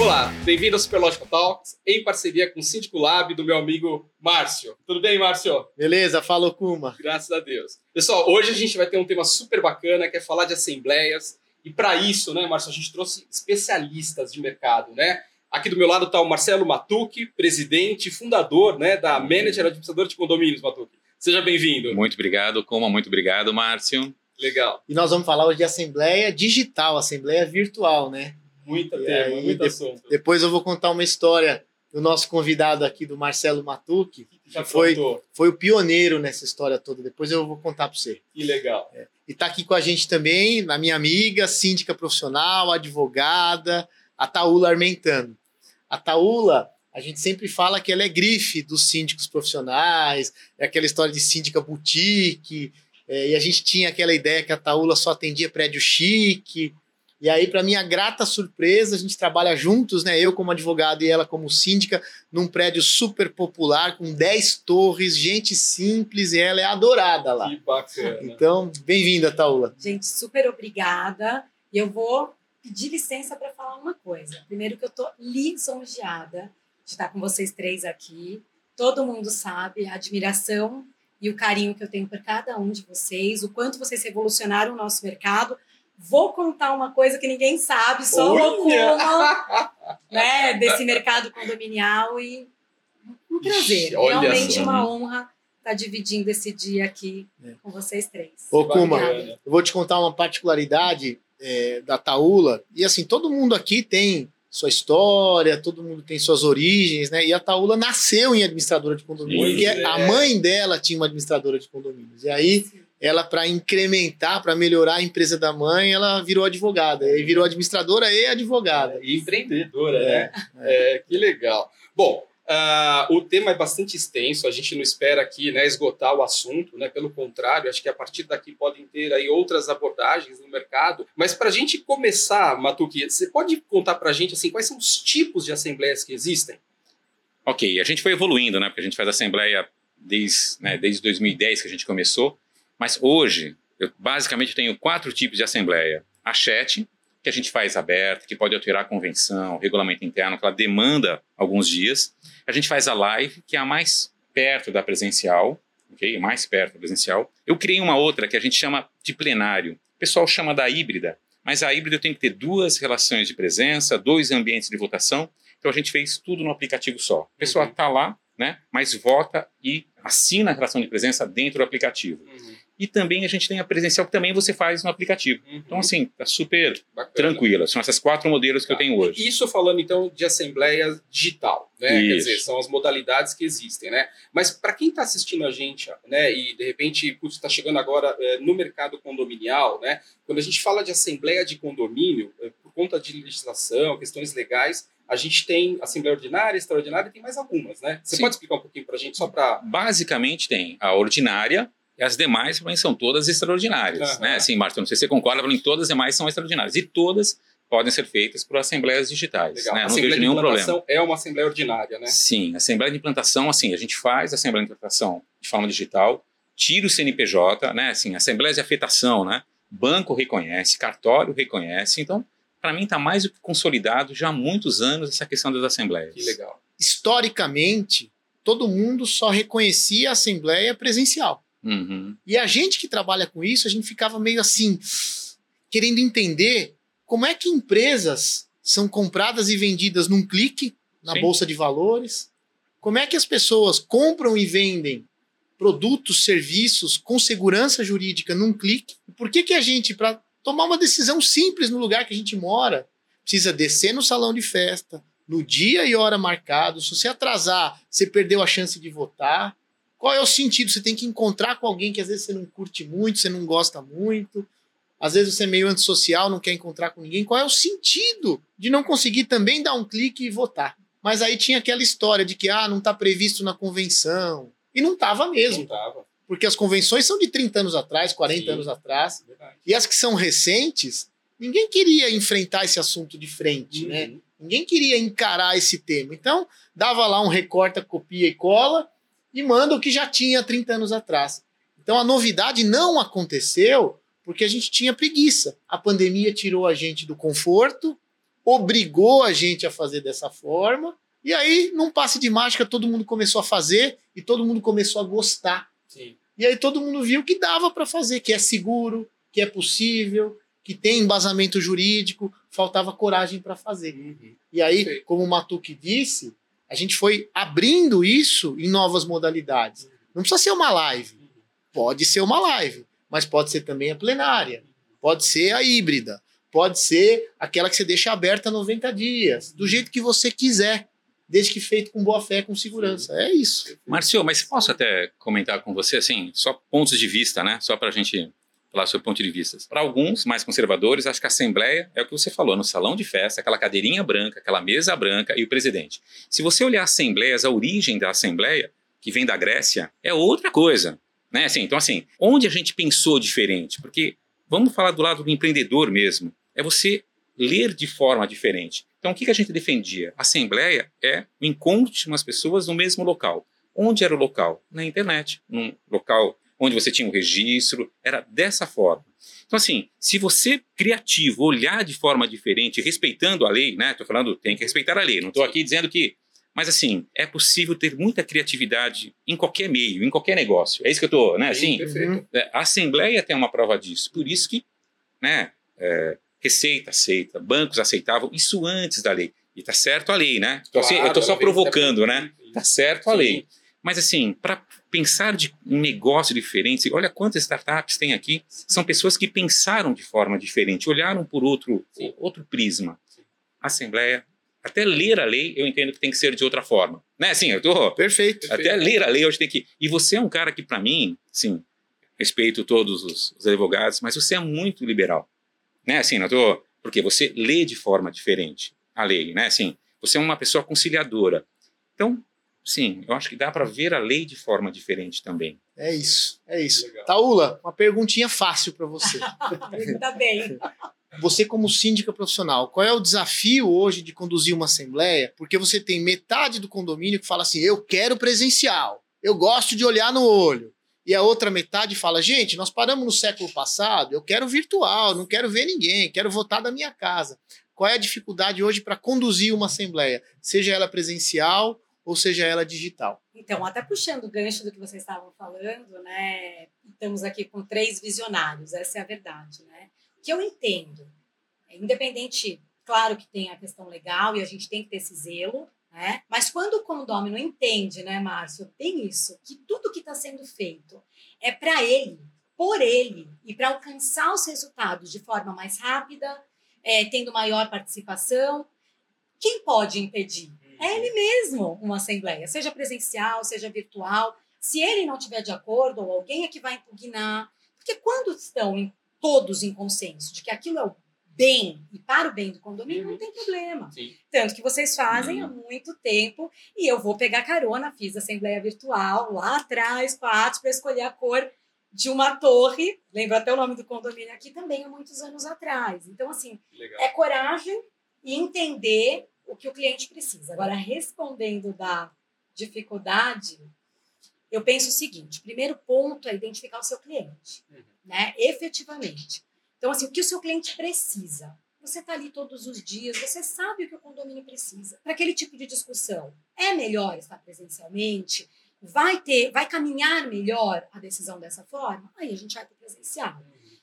Olá, bem-vindo ao Superlogical Talks, em parceria com o Síndico Lab do meu amigo Márcio. Tudo bem, Márcio? Beleza, fala Kuma. Graças a Deus. Pessoal, hoje a gente vai ter um tema super bacana, que é falar de assembleias. E para isso, né, Márcio, a gente trouxe especialistas de mercado, né? Aqui do meu lado está o Marcelo Matuque, presidente e fundador né, da Manager Administrador de Condomínios, Matuque. Seja bem-vindo. Muito obrigado, Coma. Muito obrigado, Márcio. Legal. E nós vamos falar hoje de assembleia digital, assembleia virtual, né? Muita tema, aí, muito de, assunto. Depois eu vou contar uma história do nosso convidado aqui, do Marcelo Matuque, que foi, foi o pioneiro nessa história toda. Depois eu vou contar para você. Que legal. É. E está aqui com a gente também, a minha amiga, síndica profissional, advogada, a Taula Armentano. A Taula, a gente sempre fala que ela é grife dos síndicos profissionais, é aquela história de síndica boutique, é, e a gente tinha aquela ideia que a Taula só atendia prédio chique. E aí, para minha grata surpresa, a gente trabalha juntos, né? Eu como advogado e ela como síndica, num prédio super popular, com 10 torres, gente simples, e ela é adorada lá. Que bacana. Então, bem-vinda, Taula. Gente, super obrigada. E eu vou pedir licença para falar uma coisa. Primeiro que eu tô lisonjeada de estar com vocês três aqui. Todo mundo sabe a admiração e o carinho que eu tenho por cada um de vocês, o quanto vocês revolucionaram o nosso mercado. Vou contar uma coisa que ninguém sabe, só o Okuma, né, desse mercado condominial e um prazer, Olha realmente só. uma honra estar dividindo esse dia aqui é. com vocês três. Okuma, eu vou te contar uma particularidade é, da Taula. E assim, todo mundo aqui tem sua história, todo mundo tem suas origens, né? E a Taula nasceu em administradora de condomínios, porque é. a mãe dela tinha uma administradora de condomínios. E aí, Sim. Ela, para incrementar, para melhorar a empresa da mãe, ela virou advogada. E virou administradora e advogada. E empreendedora, é, né? É. é. que legal. Bom, Uh, o tema é bastante extenso, a gente não espera aqui né, esgotar o assunto, né, pelo contrário, acho que a partir daqui podem ter aí outras abordagens no mercado. Mas para a gente começar, Matuki, você pode contar para a gente assim, quais são os tipos de assembleias que existem? Ok, a gente foi evoluindo, né, porque a gente faz assembleia desde, né, desde 2010 que a gente começou, mas hoje eu basicamente tenho quatro tipos de assembleia. A chat, que a gente faz aberta, que pode alterar a convenção, regulamento interno, que ela demanda alguns dias. A gente faz a live, que é a mais perto da presencial, ok? Mais perto da presencial. Eu criei uma outra que a gente chama de plenário. O pessoal chama da híbrida, mas a híbrida eu tenho que ter duas relações de presença, dois ambientes de votação. Então a gente fez tudo no aplicativo só. A pessoa está uhum. lá, né? Mas vota e assina a relação de presença dentro do aplicativo. Uhum. E também a gente tem a presencial que também você faz no aplicativo. Uhum. Então, assim, tá super Bacana. tranquila. São essas quatro modelos que tá. eu tenho hoje. Isso falando, então, de assembleia digital, né? Isso. Quer dizer, são as modalidades que existem, né? Mas para quem está assistindo a gente, né, e de repente está chegando agora é, no mercado condominial, né? Quando a gente fala de assembleia de condomínio, é, por conta de legislação, questões legais, a gente tem assembleia ordinária, extraordinária e tem mais algumas, né? Você Sim. pode explicar um pouquinho para a gente só para... Basicamente tem a ordinária, e as demais são todas extraordinárias. Uhum. Né? Assim, Marta, não sei se você concorda, mas todas as demais são extraordinárias. E todas podem ser feitas por assembleias digitais. Legal. Né? Não vejo nenhum problema. é uma assembleia ordinária, né? Sim, assembleia de implantação, assim, a gente faz a assembleia de implantação de forma digital, tira o CNPJ, né? Assim, assembleias de afetação, né? Banco reconhece, cartório reconhece, então, para mim está mais do que consolidado já há muitos anos essa questão das assembleias. Que legal. Historicamente, todo mundo só reconhecia a assembleia presencial. Uhum. E a gente que trabalha com isso, a gente ficava meio assim, querendo entender como é que empresas são compradas e vendidas num clique na Sim. bolsa de valores, como é que as pessoas compram e vendem produtos, serviços com segurança jurídica num clique. Por que, que a gente, para tomar uma decisão simples no lugar que a gente mora, precisa descer no salão de festa, no dia e hora marcado? Se você atrasar, você perdeu a chance de votar. Qual é o sentido? Você tem que encontrar com alguém que às vezes você não curte muito, você não gosta muito. Às vezes você é meio antissocial, não quer encontrar com ninguém. Qual é o sentido de não conseguir também dar um clique e votar? Mas aí tinha aquela história de que ah, não está previsto na convenção. E não estava mesmo. Não estava. Porque as convenções são de 30 anos atrás, 40 Sim, anos atrás. Verdade. E as que são recentes, ninguém queria enfrentar esse assunto de frente, né? uhum. né? Ninguém queria encarar esse tema. Então, dava lá um recorta, copia e cola e manda o que já tinha 30 anos atrás. Então a novidade não aconteceu porque a gente tinha preguiça. A pandemia tirou a gente do conforto, obrigou a gente a fazer dessa forma. E aí, num passe de mágica, todo mundo começou a fazer e todo mundo começou a gostar. Sim. E aí todo mundo viu que dava para fazer, que é seguro, que é possível, que tem embasamento jurídico, faltava coragem para fazer. Uhum. E aí, Perfeito. como o Matuque disse, a gente foi abrindo isso em novas modalidades. Não precisa ser uma live. Pode ser uma live, mas pode ser também a plenária. Pode ser a híbrida. Pode ser aquela que você deixa aberta 90 dias, do jeito que você quiser, desde que feito com boa fé, com segurança. É isso. Marcio, mas posso até comentar com você, assim, só pontos de vista, né? Só para a gente falar seu ponto de vista. Para alguns mais conservadores, acho que a Assembleia é o que você falou, no salão de festa, aquela cadeirinha branca, aquela mesa branca e o presidente. Se você olhar assembleias, a origem da Assembleia, que vem da Grécia, é outra coisa. Né? Assim, então, assim, onde a gente pensou diferente? Porque vamos falar do lado do empreendedor mesmo. É você ler de forma diferente. Então, o que, que a gente defendia? A Assembleia é o encontro de umas pessoas no mesmo local. Onde era o local? Na internet, num local onde você tinha um registro, era dessa forma. Então, assim, se você, criativo, olhar de forma diferente, respeitando a lei, né? Estou falando, tem que respeitar a lei, não estou aqui dizendo que. Mas, assim, é possível ter muita criatividade em qualquer meio, em qualquer negócio. É isso que eu estou, né? Assim, Perfeito. é, a Assembleia tem uma prova disso. Por isso que, né? é, Receita aceita, bancos aceitavam isso antes da lei. E tá certo a lei, né? Então, assim, eu estou só Claro, provocando, né? depois. Tá certo a Sim. lei. Mas assim, para pensar de um negócio diferente, olha quantas startups tem aqui, são pessoas que pensaram de forma diferente, olharam por outro, Sim. outro prisma. Sim. Assembleia, até ler a lei, eu entendo que tem que ser de outra forma. Né? Assim, eu tô Perfeito. Perfeito. até ler a lei hoje tem que. E você é um cara que, para mim, sim, respeito todos os, os advogados, mas você é muito liberal. Né? Assim, eu tô. Porque você lê de forma diferente a lei, né? Assim, você é uma pessoa conciliadora. Então, sim, eu acho que dá para ver a lei de forma diferente também. É isso. É isso. Legal. Taula, uma perguntinha fácil para você. tá bem. Você, como síndica profissional, qual é o desafio hoje de conduzir uma assembleia? Porque você tem metade do condomínio que fala assim: eu quero presencial, eu gosto de olhar no olho. E a outra metade fala: gente, nós paramos no século passado, eu quero virtual, não quero ver ninguém, quero votar da minha casa. Qual é a dificuldade hoje para conduzir uma assembleia, seja ela presencial ou seja ela digital? Então, até puxando o gancho do que vocês estavam falando, né? Estamos aqui com três visionários, essa é a verdade, né? Que eu entendo, é independente, claro que tem a questão legal e a gente tem que ter esse zelo, né? Mas quando o condômino entende, né, Márcio, tem isso, que tudo que está sendo feito é para ele, por ele e para alcançar os resultados de forma mais rápida, é, tendo maior participação, quem pode impedir? É ele mesmo uma assembleia, seja presencial, seja virtual. Se ele não tiver de acordo, ou alguém é que vai impugnar. Porque quando estão em- todos em consenso de que aquilo é o bem e para o bem do condomínio, Uhum. não tem problema. Sim. Tanto que vocês fazem há Uhum. muito tempo e eu vou pegar carona, fiz assembleia virtual lá atrás, com a Atos, para escolher a cor de uma torre. Lembro até o nome do condomínio aqui também há muitos anos atrás. Então, assim, Legal. é coragem e entender o que o cliente precisa. Agora, respondendo da dificuldade, eu penso o seguinte: primeiro ponto é identificar o seu cliente, Uhum. né? Efetivamente. Então, assim, o que o seu cliente precisa? Você está ali todos os dias, você sabe o que o condomínio precisa. Para aquele tipo de discussão, é melhor estar presencialmente? Vai ter, vai caminhar melhor a decisão dessa forma? Aí a gente vai para o presencial.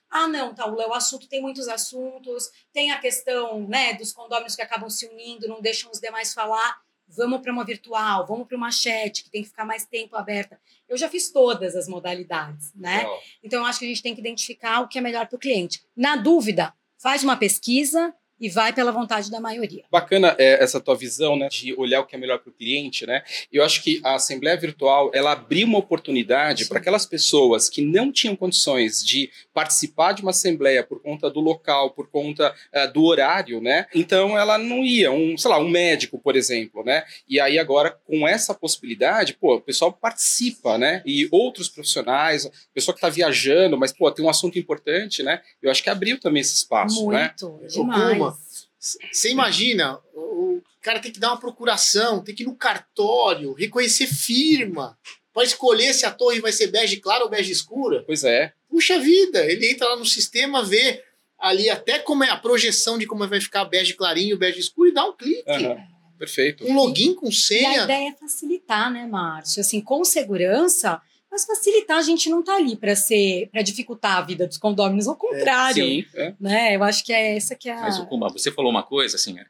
Ah, não, Taula, o assunto tem muitos assuntos, tem a questão né, dos condôminos que acabam se unindo, não deixam os demais falar. Vamos para uma virtual, vamos para uma chat, que tem que ficar mais tempo aberta. Eu já fiz todas as modalidades, né? Legal. Então, eu acho que a gente tem que identificar o que é melhor para o cliente. Na dúvida, faz uma pesquisa e vai pela vontade da maioria. Bacana é, essa tua visão, né, de olhar o que é melhor para o cliente, né? Eu acho que a Assembleia Virtual, ela abriu uma oportunidade para aquelas pessoas que não tinham condições de participar de uma assembleia por conta do local, por conta eh, do horário, né? Então ela não ia, um, sei lá, um médico, por exemplo, né? E aí agora com essa possibilidade, pô, o pessoal participa, né? E outros profissionais, pessoa que está viajando, mas pô, tem um assunto importante, né? Eu acho que abriu também esse espaço, né? Muito, demais. Kuma, Você imagina, o cara tem que dar uma procuração, tem que ir no cartório, reconhecer firma, para escolher se a torre vai ser bege clara ou bege escura. Pois é. Puxa vida, ele entra lá no sistema, vê ali até como é a projeção de como vai ficar bege clarinho, bege escuro e dá um clique. Aham. Perfeito. Um login com E a senha. ideia é facilitar, né, Márcio? Assim, com segurança, mas facilitar a gente não tá ali para ser, para dificultar a vida dos condôminos, ao contrário, Sim, é. né? Eu acho que é essa que é a Mas, Kuma, você falou uma coisa assim, o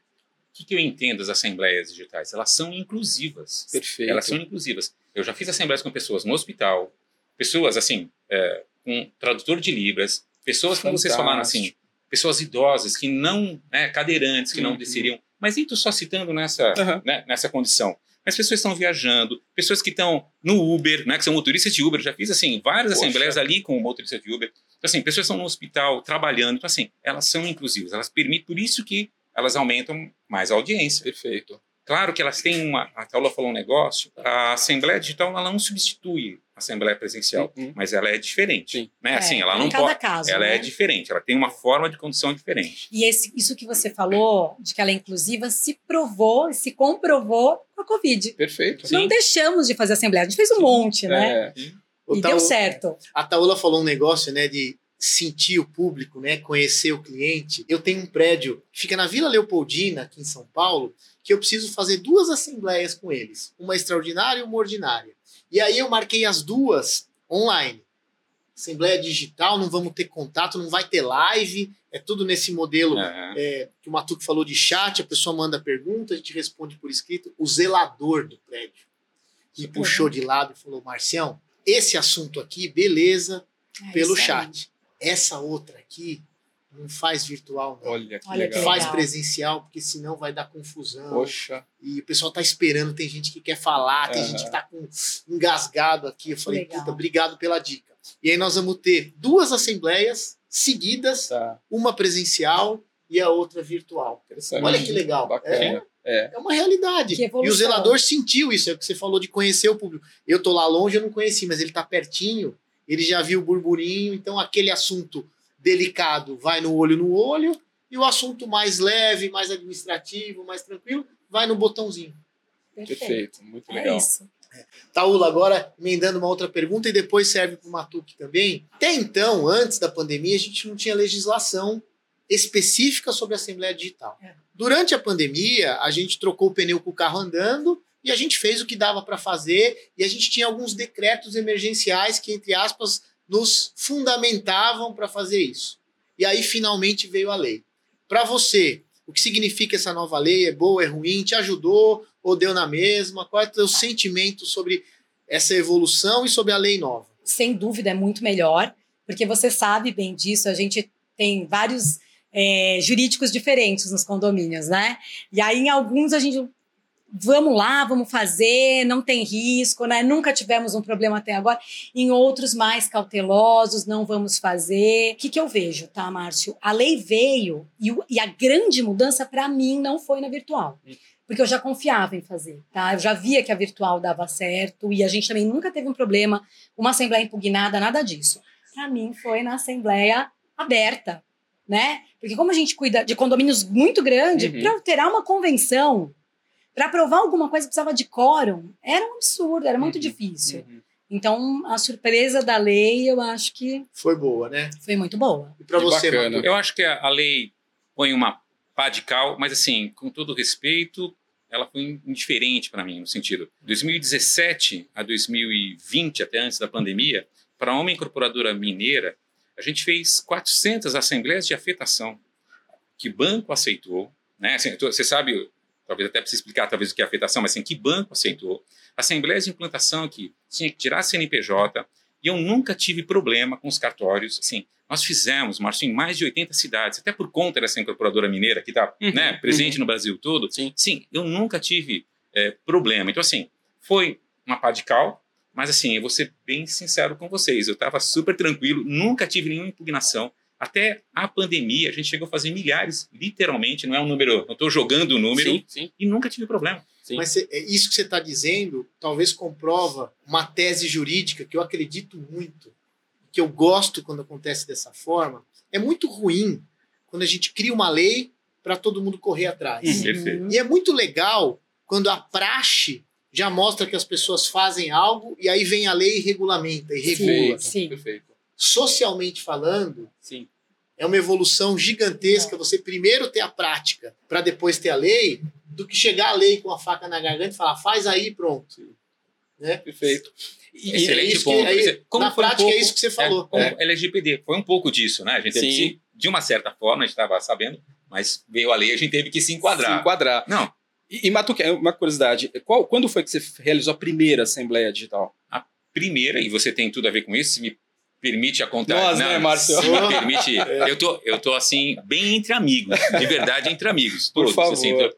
que, que eu entendo das assembleias digitais? Elas são inclusivas. perfeito. Elas são inclusivas. Eu já fiz assembleias com pessoas no hospital, pessoas assim, é, com tradutor de libras, pessoas, como vocês falaram assim, pessoas idosas que não, né, cadeirantes, que não Uhum. desceriam. Mas nem tô só citando nessa, Aham. né, nessa condição. Mas pessoas estão viajando, pessoas que estão no Uber, né, que são motoristas de Uber. Eu Já fiz assim várias Poxa. assembleias ali com motoristas de Uber. Então, assim, pessoas estão no hospital trabalhando. Então, assim, elas são inclusivas. Elas permitem, por isso que elas aumentam mais a audiência. Perfeito. Claro que elas têm uma. A Paula falou um negócio. A Assembleia Digital ela não substitui a Assembleia Presencial, Uhum. mas ela é diferente. Sim. Né? É, assim, ela em não cada pode. caso, ela né? é diferente. Ela tem uma forma de condução diferente. E esse- isso que você falou, de que ela é inclusiva, se provou, se comprovou com a Covid. Perfeito. Sim. Não deixamos de fazer assembleia, a gente fez um monte, né? É, E Taú- deu certo. A Taula falou um negócio, né, de sentir o público, né, conhecer o cliente. Eu tenho um prédio que fica na Vila Leopoldina, aqui em São Paulo, que eu preciso fazer duas assembleias com eles, uma extraordinária e uma ordinária. E aí eu marquei as duas online. Assembleia digital, não vamos ter contato, não vai ter live, é tudo nesse modelo É. é, que o Matuque falou de chat, a pessoa manda pergunta, a gente responde por escrito. O zelador do prédio me Super puxou de lado e falou: Marcião, esse assunto aqui, beleza, É pelo isso aí. chat. Essa outra aqui não faz virtual, não. Olha que Olha que legal. Faz legal. presencial, porque senão vai dar confusão. Poxa. E o pessoal tá esperando, tem gente que quer falar, tem Aham. gente que tá com engasgado aqui. Eu falei, Legal. puta, obrigado pela dica. E aí nós vamos ter duas assembleias seguidas, Tá. uma presencial e a outra virtual. Olha que legal. É, Bacana. É. é uma realidade. E o zelador sentiu isso, é o que você falou de conhecer o público. Eu tô lá longe, eu não conheci, mas ele tá pertinho, ele já viu o burburinho, então aquele assunto delicado vai no olho no olho, e o assunto mais leve, mais administrativo, mais tranquilo, vai no botãozinho. Perfeito. Perfeito. Muito É legal. isso. Taula, agora emendando uma outra pergunta e depois serve para o Matuque também. Até então, antes da pandemia, a gente não tinha legislação específica sobre a Assembleia Digital. É. Durante a pandemia, a gente trocou o pneu com o carro andando e a gente fez o que dava para fazer e a gente tinha alguns decretos emergenciais que, entre aspas, nos fundamentavam para fazer isso. E aí, finalmente, veio a lei. Para você, o que significa essa nova lei? É boa, é ruim? Te ajudou ou deu na mesma? Qual é o teu sentimento sobre essa evolução e sobre a lei nova? Sem dúvida é muito melhor, porque você sabe bem disso, a gente tem vários é, jurídicos diferentes nos condomínios, né? E aí, em alguns, a gente. Vamos lá, vamos fazer, não tem risco, né? Nunca tivemos um problema até agora. Em outros mais cautelosos, não vamos fazer. O que, que eu vejo, tá, Márcio? A lei veio e, o- e a grande mudança, para mim, não foi na virtual. Porque eu já confiava em fazer, tá? Eu já via que a virtual dava certo e a gente também nunca teve um problema, uma assembleia impugnada, nada disso. Para mim, foi na assembleia aberta, né? Porque como a gente cuida de condomínios muito grandes, Uhum. para alterar uma convenção, para aprovar alguma coisa precisava de quórum, era um absurdo, era muito Uhum. difícil. Uhum. Então, a surpresa da lei, eu acho que Foi boa, né? foi muito boa. E para você, bacana. Matuque? Eu acho que a, a lei põe uma pá de cal, mas assim, com todo respeito, ela foi indiferente para mim, no sentido. 2017 a 2020, até antes da pandemia, para uma incorporadora mineira, a gente fez 400 assembleias de afetação, que banco aceitou, né? Assim, você sabe, talvez até precise explicar talvez o que é afetação, mas assim, que banco aceitou? Assembleias de implantação que tinha que tirar CNPJ, e eu nunca tive problema com os cartórios, assim, nós fizemos, Márcio, em mais de 80 cidades, até por conta dessa incorporadora mineira que está Uhum, né, presente no Brasil todo. Sim. Sim, eu nunca tive é, problema. Então, assim, foi uma pá de cal, mas assim, eu vou ser bem sincero com vocês, eu estava super tranquilo, nunca tive nenhuma impugnação. Até a pandemia, a gente chegou a fazer milhares, literalmente, não é um número, não estou jogando o número, Sim, sim, e nunca tive problema. sim. Mas cê- é isso que você está dizendo talvez comprova uma tese jurídica que eu acredito muito, que eu gosto quando acontece dessa forma. É muito ruim quando a gente cria uma lei para todo mundo correr atrás. Perfeito. E é muito legal quando a praxe já mostra que as pessoas fazem algo e aí vem a lei e regulamenta e regula. Perfeito, sim. perfeito. Socialmente falando, Sim. é uma evolução gigantesca você primeiro ter a prática para depois ter a lei, do que chegar a lei com a faca na garganta e falar, faz aí, pronto. Né? Perfeito. E Excelente é ponto. Que, aí, na prática, um pouco, é isso que você falou. É, é. LGPD, foi um pouco disso, né? A gente teve que, de uma certa forma, a gente estava sabendo, mas veio a lei, a gente teve que se enquadrar. Se enquadrar. Não. E, e Matuque, uma curiosidade, qual, quando foi que você realizou a primeira Assembleia Digital? A primeira, e você tem tudo a ver com isso, se me permite a contar. Nós, não, né, me permite. Eu tô, eu tô assim, bem entre amigos, de verdade, entre amigos. Por favor. Assim, tô...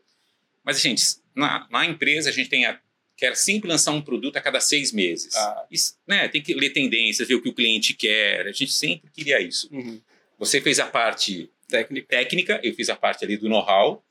Mas, gente, na, na empresa a gente tem a quer sempre lançar um produto a cada seis meses. Ah. Isso, né, tem que ler tendências, ver o que o cliente quer. A gente sempre queria isso. Uhum. Você fez a parte técnica, técnica eu fiz a parte ali do know-how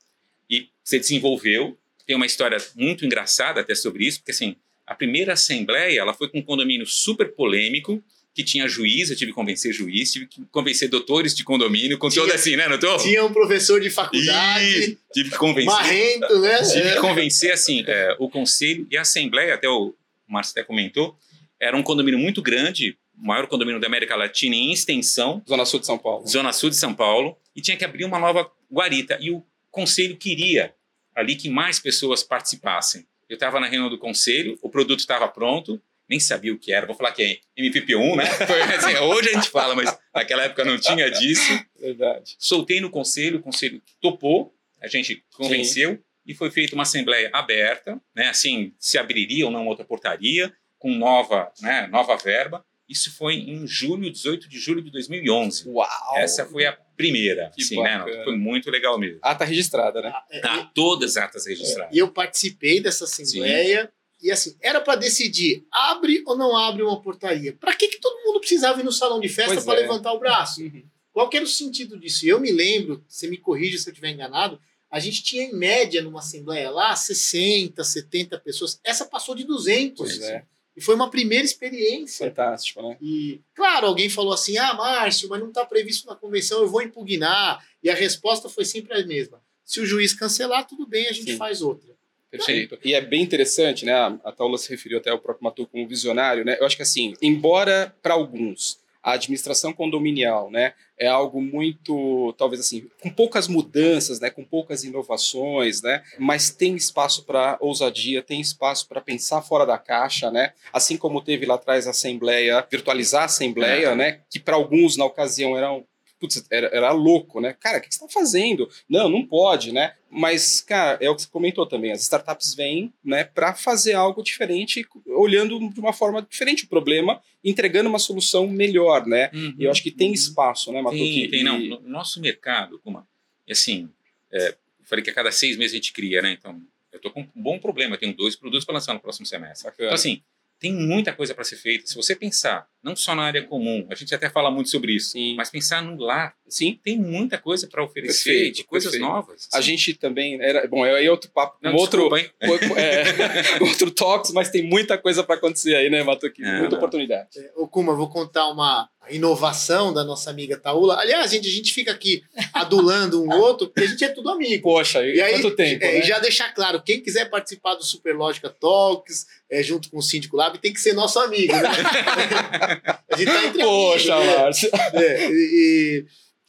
e você desenvolveu. Tem uma história muito engraçada até sobre isso, porque assim, a primeira assembleia ela foi com um condomínio super polêmico que tinha juiz, eu tive que convencer juiz, tive que convencer doutores de condomínio, com tinha, todo assim, né, tô? Tinha um professor de faculdade. Tive que convencer. Marrento, né? Tive que convencer, assim, é, o conselho e a assembleia, até o Márcio até comentou, era um condomínio muito grande, o maior condomínio da América Latina em extensão. Zona Sul de São Paulo. Zona Sul de São Paulo. E tinha que abrir uma nova guarita. E o conselho queria ali que mais pessoas participassem. Eu estava na reunião do conselho, o produto estava pronto, nem sabia o que era. Vou falar que é MPP1, né? Assim, hoje a gente fala, mas naquela época não tinha disso. Verdade. Soltei no conselho, o conselho topou, a gente convenceu Sim. e foi feita uma assembleia aberta, né? Assim, se abriria ou não outra portaria com nova, né, nova verba. Isso foi em julho, 18 de julho de 2011. Uau! Essa foi a primeira. Que sim, né? Foi muito legal mesmo. Ata registrada, né? Ah, é, tá, todas as atas registradas. E eu participei dessa assembleia. Sim. E assim, era para decidir, abre ou não abre uma portaria. Para que, que todo mundo precisava ir no salão de festa para é. levantar o braço? Uhum. Qual que era o sentido disso? Eu me lembro, você me corrija se eu estiver enganado, a gente tinha em média numa assembleia lá 60, 70 pessoas. Essa passou de 200. Pois é. E foi uma primeira experiência. Fantástico, né? E, claro, alguém falou assim: ah, Márcio, mas não está previsto na convenção, eu vou impugnar. E a resposta foi sempre a mesma. Se o juiz cancelar, tudo bem, a gente Sim. faz outra. Perfeito. E é bem interessante, né? A Taula se referiu até ao próprio Matu como visionário, né? Eu acho que assim, embora para alguns a administração condominial, né, é algo muito, talvez assim, com poucas mudanças, né, com poucas inovações, né, mas tem espaço para ousadia, tem espaço para pensar fora da caixa, né, assim como teve lá atrás a assembleia, virtualizar a assembleia, é. né, que para alguns na ocasião eram putz, era, era louco, né? Cara, o que você está fazendo? Não, não pode, né? Mas, cara, é o que você comentou também. As startups vêm né, para fazer algo diferente, olhando de uma forma diferente o problema, entregando uma solução melhor, né? Uhum. E eu acho que tem espaço, né, Matuque? Tem, tem, não. No nosso mercado, como assim, é, eu falei que a cada seis meses a gente cria, né? Então, eu estou com um bom problema. Eu tenho dois produtos para lançar no próximo semestre. Bacana. Então, assim, tem muita coisa para ser feita. Se você pensar, não só na área comum, a gente até fala muito sobre isso, sim. mas pensar no lar, sim, tem muita coisa para oferecer, perfeito, de coisas perfeito. novas. A gente também era, bom, é aí outro papo, não, outro, desculpa, é, outro talks, mas tem muita coisa para acontecer aí, né, Matuque? É, muita não. oportunidade. É, ô, Kuma, vou contar uma inovação da nossa amiga Taula. Aliás, gente, a gente fica aqui adulando um outro, porque a gente é tudo amigo. Poxa, e, aí, quanto tempo? É, né? E já deixar claro, quem quiser participar do Superlógica Talks, é, junto com o Síndico Lab, tem que ser nosso amigo. Né? a gente tá entre Poxa? Márcio. É, e,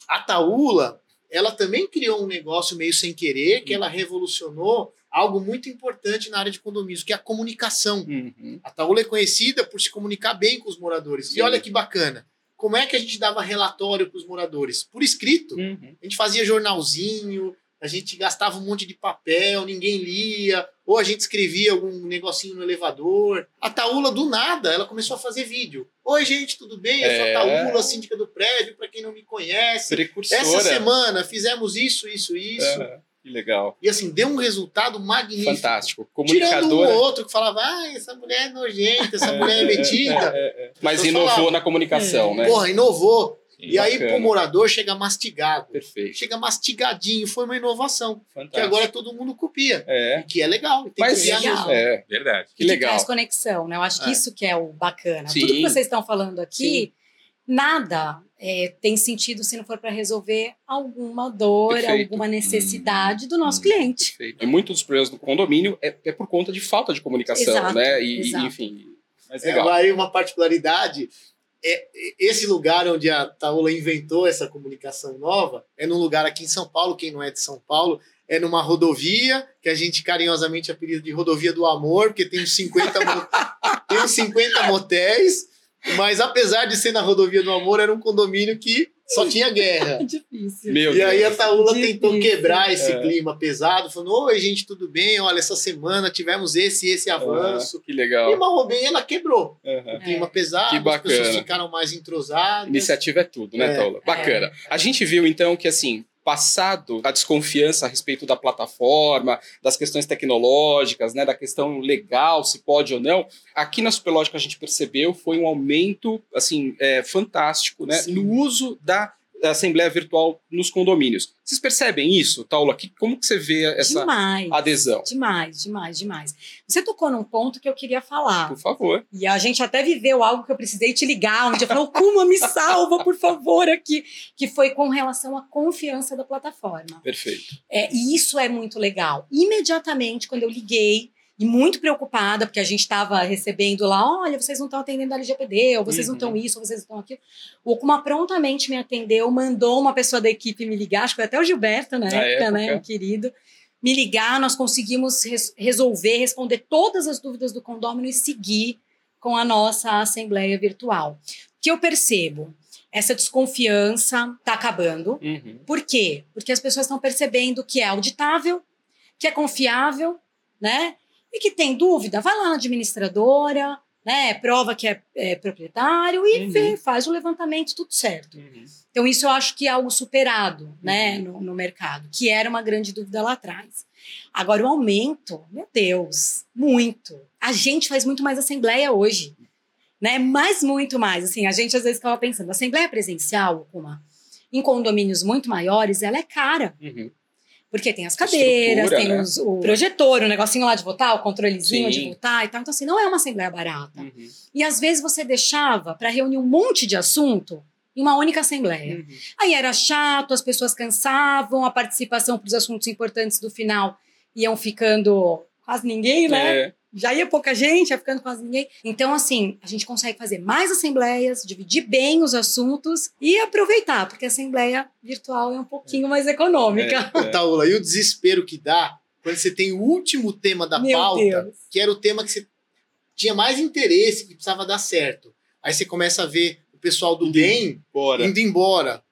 a Taula, ela também criou um negócio meio sem querer, que ela revolucionou algo muito importante na área de condomínios, que é a comunicação. Uhum. A Taula é conhecida por se comunicar bem com os moradores. Sim. E olha que bacana. Como é que a gente dava relatório para os moradores? Por escrito. Uhum. A gente fazia jornalzinho, a gente gastava um monte de papel, ninguém lia, ou a gente escrevia algum negocinho no elevador. A Taula, do nada, ela começou a fazer vídeo. Oi, gente, tudo bem? Eu sou a é. Taula, síndica do prédio, para quem não me conhece. Precursora. Essa semana fizemos isso, isso, isso. É. Que legal. E assim, deu um resultado magnífico. Fantástico. Comunicadora. Tirando um ou outro que falava, ah, essa mulher é nojenta, essa mulher é metida. É, é, Mas inovou falava, na comunicação, né? Porra, inovou. E aí, pro morador, chega mastigado. Perfeito. Chega mastigadinho. Foi uma inovação. Fantástico. Que agora todo mundo copia. É. Que é legal. Tem Mas que legal. É, verdade. Que, que legal. traz conexão, né? Eu acho que é. isso que é o bacana. Sim. Tudo que vocês estão falando aqui, Sim. nada é, tem sentido se não for para resolver alguma dor, Perfeito. alguma necessidade hum, do nosso hum, cliente. Perfeito. E muitos dos problemas do condomínio é, é, por conta de falta de comunicação, exato, né? E, exato. enfim. Mas legal. É, aí uma particularidade é, esse lugar onde a Taula inventou essa comunicação nova é num lugar aqui em São Paulo, quem não é de São Paulo, é numa rodovia, que a gente carinhosamente apelida de rodovia do amor, porque tem uns 50, tem uns 50 motéis, mas apesar de ser na rodovia do amor, era um condomínio que só tinha guerra. Difícil. Meu E Deus. aí a Taula Difícil. tentou quebrar esse É. clima pesado, falando: Oi, gente, tudo bem? Olha, essa semana tivemos esse e esse avanço. Ah, que E legal. uma bem ela quebrou. Aham. O clima pesado, Que as pessoas bacana. ficaram mais entrosadas. Iniciativa é tudo, né, É. Taula? Bacana. A gente viu, então, que, assim, passado a desconfiança a respeito da plataforma, das questões tecnológicas, né, da questão legal, se pode ou não, aqui na Superlógica a gente percebeu foi um aumento, assim, é, fantástico, né, Sim. no uso da Assembleia Virtual nos condomínios. Vocês percebem isso, Taula? Que, como que você vê essa demais. adesão? Demais, demais, demais. Você tocou num ponto que eu queria falar. Por favor. E a gente até viveu algo que eu precisei te ligar, um dia falou, Kuma, me salva, por favor, aqui. Que foi com relação à confiança da plataforma. Perfeito. É, e isso é muito legal. Imediatamente, quando eu liguei, e muito preocupada, porque a gente estava recebendo lá, olha, vocês não estão atendendo a LGPD, ou vocês não Uhum. estão isso, ou vocês não estão aquilo. O Okuma prontamente me atendeu, mandou uma pessoa da equipe me ligar, acho que foi até o Gilberto na Na época, né, época. o querido, me ligar, nós conseguimos res- resolver, responder todas as dúvidas do condômino e seguir com a nossa assembleia virtual. O que eu percebo? Essa desconfiança está acabando. Uhum. Por quê? Porque as pessoas estão percebendo que é auditável, que é confiável, né? E que tem dúvida, vai lá na administradora, né? Prova que é, é proprietário e Uhum. vê, faz o levantamento, tudo certo. Uhum. Então, isso eu acho que é algo superado, né, no, no mercado, que era uma grande dúvida lá atrás. Agora, o aumento, meu Deus, muito. A gente faz muito mais assembleia hoje, né? Mas muito mais. Assim, a gente às vezes ficava pensando, assembleia presencial, uma, em condomínios muito maiores, ela é cara. Uhum. Porque tem as cadeiras, tem né? os- o projetor, o negocinho lá de votar, o controlezinho Sim. de votar e tal. Então, assim, não é uma assembleia barata. Uhum. E às vezes você deixava para reunir um monte de assunto em uma única assembleia. Uhum. Aí era chato, as pessoas cansavam, a participação para os assuntos importantes do final iam ficando quase ninguém, né? É. Já ia pouca gente, ia ficando quase ninguém. Então, assim, a gente consegue fazer mais assembleias, dividir bem os assuntos e aproveitar, porque a assembleia virtual é um pouquinho mais econômica. É. Ô, Taula, e o desespero que dá quando você tem o último tema da Meu pauta, Deus. que era o tema que você tinha mais interesse, que precisava dar certo. Aí você começa a ver o pessoal do bem Bora. indo embora.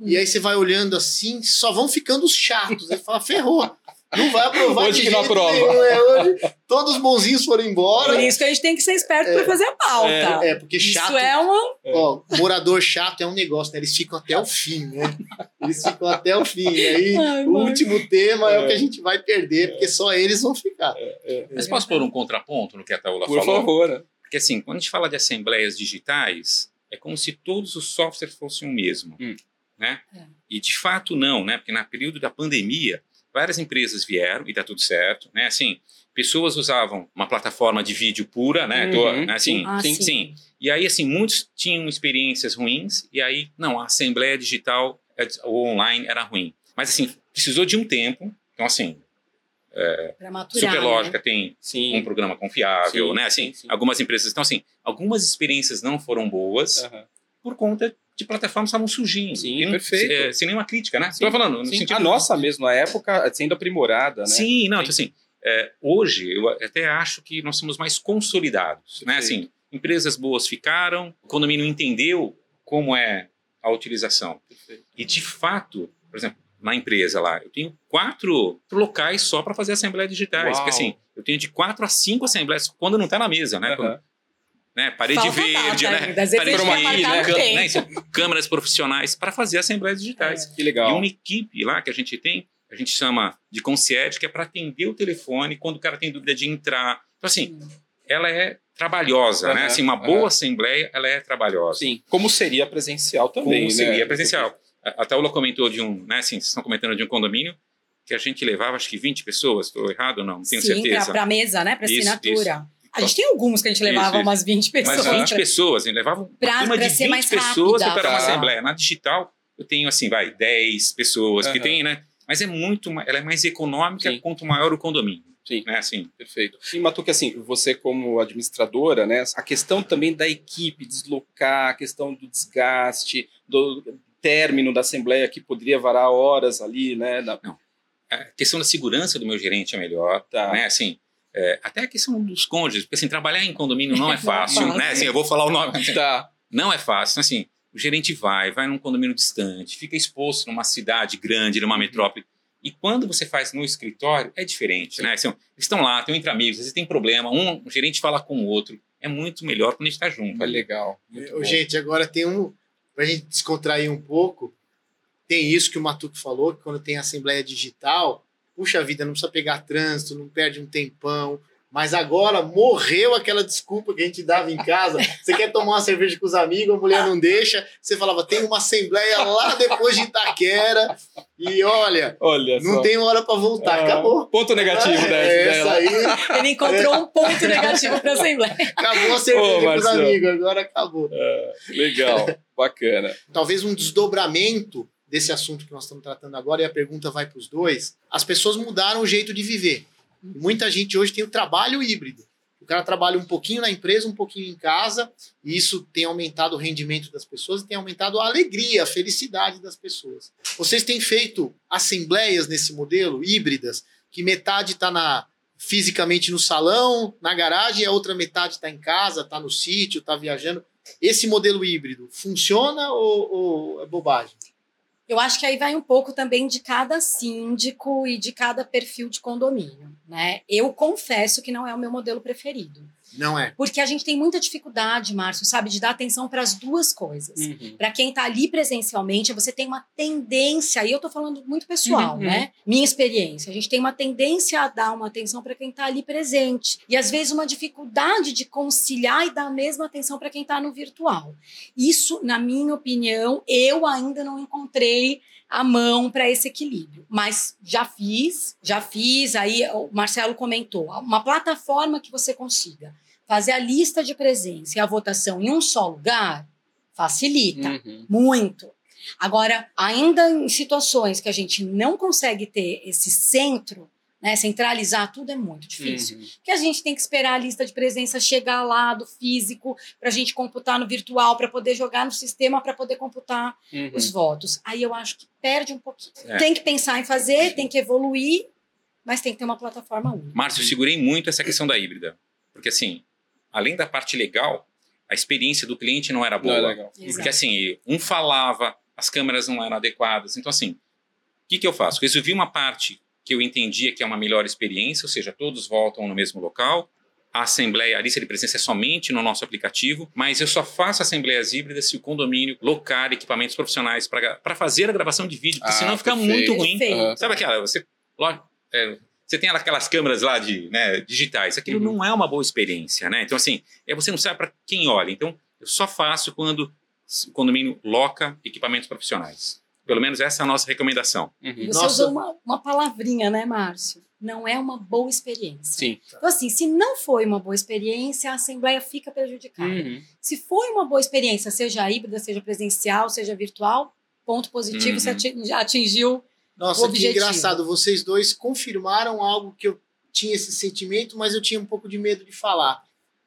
E aí você vai olhando assim, só vão ficando os chatos. Aí fala, ferrou. Não vai aprovar Hoje de que não jeito aprova. nenhum, é, hoje todos os bonzinhos foram embora. Por isso que a gente tem que ser esperto para fazer a pauta. É, porque chato. Isso é uma. Ó, morador chato é um negócio, né? Eles ficam até o fim, né? Eles ficam até o fim. E aí, Ai, o mãe. último tema é. É. o que a gente vai perder, porque só eles vão ficar. Mas posso pôr um contraponto no que a Taula Por falou? favor. Porque assim, quando a gente fala de assembleias digitais, é como se todos os softwares fossem o mesmo, Hum. né? É. E de fato não, né? Porque no período da pandemia, várias empresas vieram e tá tudo certo, né? Assim, pessoas usavam uma plataforma de vídeo pura, né? Uhum. Tô- né? Assim, Ah, sim, sim. sim. E aí, assim, muitos tinham experiências ruins e aí, não, a assembleia digital é, ou online era ruim. Mas assim, precisou de um tempo. Então, assim, Para maturar. Superlógica né? tem Sim. um programa confiável, Sim, né? Assim, sim, sim. algumas empresas. Então, assim, algumas experiências não foram boas Aham. por conta de plataformas estavam surgindo. Sim, perfeito. é, sem nenhuma crítica, né? Sim, Estou falando, no Sim, sentido. a nossa mesmo, na época, sendo aprimorada, né? Sim, não, então, assim, é, hoje eu até acho que nós somos mais consolidados, né? Perfeito. Assim, empresas boas ficaram, o condomínio entendeu como é a utilização. Perfeito. E de fato, por exemplo, na empresa lá, eu tenho quatro locais só para fazer assembleias digitais. Uau. Porque assim, eu tenho de quatro a cinco assembleias quando não está na mesa, né? Quando- Aham. Né? Parede Falta verde, data né? Às Parede a verde, né? Isso, câmeras profissionais para fazer assembleias digitais. Que E legal. uma equipe lá que a gente tem, a gente chama de concierge, que é para atender o telefone quando o cara tem dúvida de entrar. Então, assim, ela é trabalhosa, né? Aham, Assim, uma boa assembleia, ela é trabalhosa. Sim. Como seria presencial também, Como né? seria presencial. A a Taula comentou de um, né, assim, vocês estão comentando de um condomínio que a gente levava, acho que 20 pessoas, estou errado ou não? Não tenho Sim, certeza. para mesa, né? Para Isso, assinatura. A gente tem alguns que a gente Isso, levava isso. umas 20 pessoas. Mas 20 pessoas, hein? levava uma Pra- turma pra de ser 20 mais pessoas rápida. para uma Tá. assembleia. Na digital, eu tenho, assim, vai, 10 pessoas que Aham. tem, né? Mas é muito, ela é mais econômica Sim. quanto maior o condomínio. Sim, né? Assim. perfeito. E Matuque, assim, você como administradora, né, a questão também da equipe deslocar, a questão do desgaste, do término da assembleia que poderia varar horas ali, né? Da... Não. A questão da segurança do meu gerente é melhor, Tá. né? Assim, é, até a questão dos cônjuges, porque assim, trabalhar em condomínio não é fácil, né? Assim, eu vou falar o nome. Tá. Não é fácil. Então, assim, o gerente vai, vai num condomínio distante, fica exposto numa cidade grande, numa metrópole. E quando você faz no escritório, é diferente, né? Assim, eles estão lá, estão entre amigos, às vezes tem problema, um o gerente fala com o outro. É muito melhor quando a gente está junto. É legal. Ô. Gente, agora tem um. Pra gente descontrair um pouco, tem isso que o Matuque falou, que quando tem assembleia digital, puxa vida, não precisa pegar trânsito, não perde um tempão. Mas agora morreu aquela desculpa que a gente dava em casa. Você quer tomar uma cerveja com os amigos, a mulher não deixa. Você falava, tem uma assembleia lá depois de Itaquera. E olha, Olha não só. tem hora para voltar. Ah, Acabou. Ponto negativo É, dessa, essa dela. aí, Ele encontrou um ponto negativo para a Assembleia. acabou a cerveja Ô, com os amigos. Agora acabou. Legal, bacana. talvez um desdobramento desse assunto que nós estamos tratando agora, e a pergunta vai para os dois. As pessoas mudaram o jeito de viver. Muita gente hoje tem o trabalho híbrido. O cara trabalha um pouquinho na empresa, um pouquinho em casa, e isso tem aumentado o rendimento das pessoas e tem aumentado a alegria, a felicidade das pessoas. Vocês têm feito assembleias nesse modelo, híbridas, que metade está na fisicamente no salão, na garagem, e a outra metade está em casa, está no sítio, está viajando. Esse modelo híbrido funciona ou, ou é bobagem? Eu acho que aí vai um pouco também de cada síndico e de cada perfil de condomínio, né? Eu confesso que não é o meu modelo preferido. Não é. Porque a gente tem muita dificuldade, Márcio, sabe, de dar atenção para as duas coisas. Uhum. Para quem está ali presencialmente, você tem uma tendência, e eu estou falando muito pessoal, Uhum, né? Minha experiência, a gente tem uma tendência a dar uma atenção para quem está ali presente. E às vezes uma dificuldade de conciliar e dar a mesma atenção para quem está no virtual. Isso, na minha opinião, eu ainda não encontrei a mão para esse equilíbrio. Mas já fiz, já fiz. Aí o Marcelo comentou: uma plataforma que você consiga fazer a lista de presença e a votação em um só lugar facilita Uhum. muito. Agora, ainda em situações que a gente não consegue ter esse centro, né, centralizar tudo é muito difícil. Uhum. Porque a gente tem que esperar a lista de presença chegar lá do físico para a gente computar no virtual, para poder jogar no sistema, para poder computar Uhum. os votos. Aí eu acho que perde um pouquinho. É. Tem que pensar em fazer, tem que evoluir, mas tem que ter uma plataforma única. Márcio, eu segurei muito essa questão da híbrida. Porque, assim, além da parte legal, a experiência do cliente não era Não boa. é legal. Porque, assim, um falava, as câmeras não eram adequadas. Então, assim, o que, que eu faço? Resolvi uma parte que eu entendia que é uma melhor experiência, ou seja, todos voltam no mesmo local. A assembleia, a lista de presença é somente no nosso aplicativo, mas eu só faço assembleias híbridas se o condomínio locar equipamentos profissionais para fazer a gravação de vídeo, porque Ah, senão fica perfeito. muito ruim. Perfeito. Sabe aquela, você, lógico, é, você tem aquelas câmeras lá de, né, digitais, aquilo Uhum. não é uma boa experiência, né? Então, assim, é, você não sabe para quem olha. Então, eu só faço quando o condomínio loca equipamentos profissionais. Pelo menos essa é a nossa recomendação. Uhum. Você Nossa. usou uma, uma palavrinha, né, Márcio? Não é uma boa experiência. Sim. Então, assim, se não foi uma boa experiência, a Assembleia fica prejudicada. Uhum. Se foi uma boa experiência, seja híbrida, seja presencial, seja virtual, ponto positivo, Uhum. você atingiu. Nossa, O que objetivo. engraçado. Vocês dois confirmaram algo que eu tinha esse sentimento, mas eu tinha um pouco de medo de falar.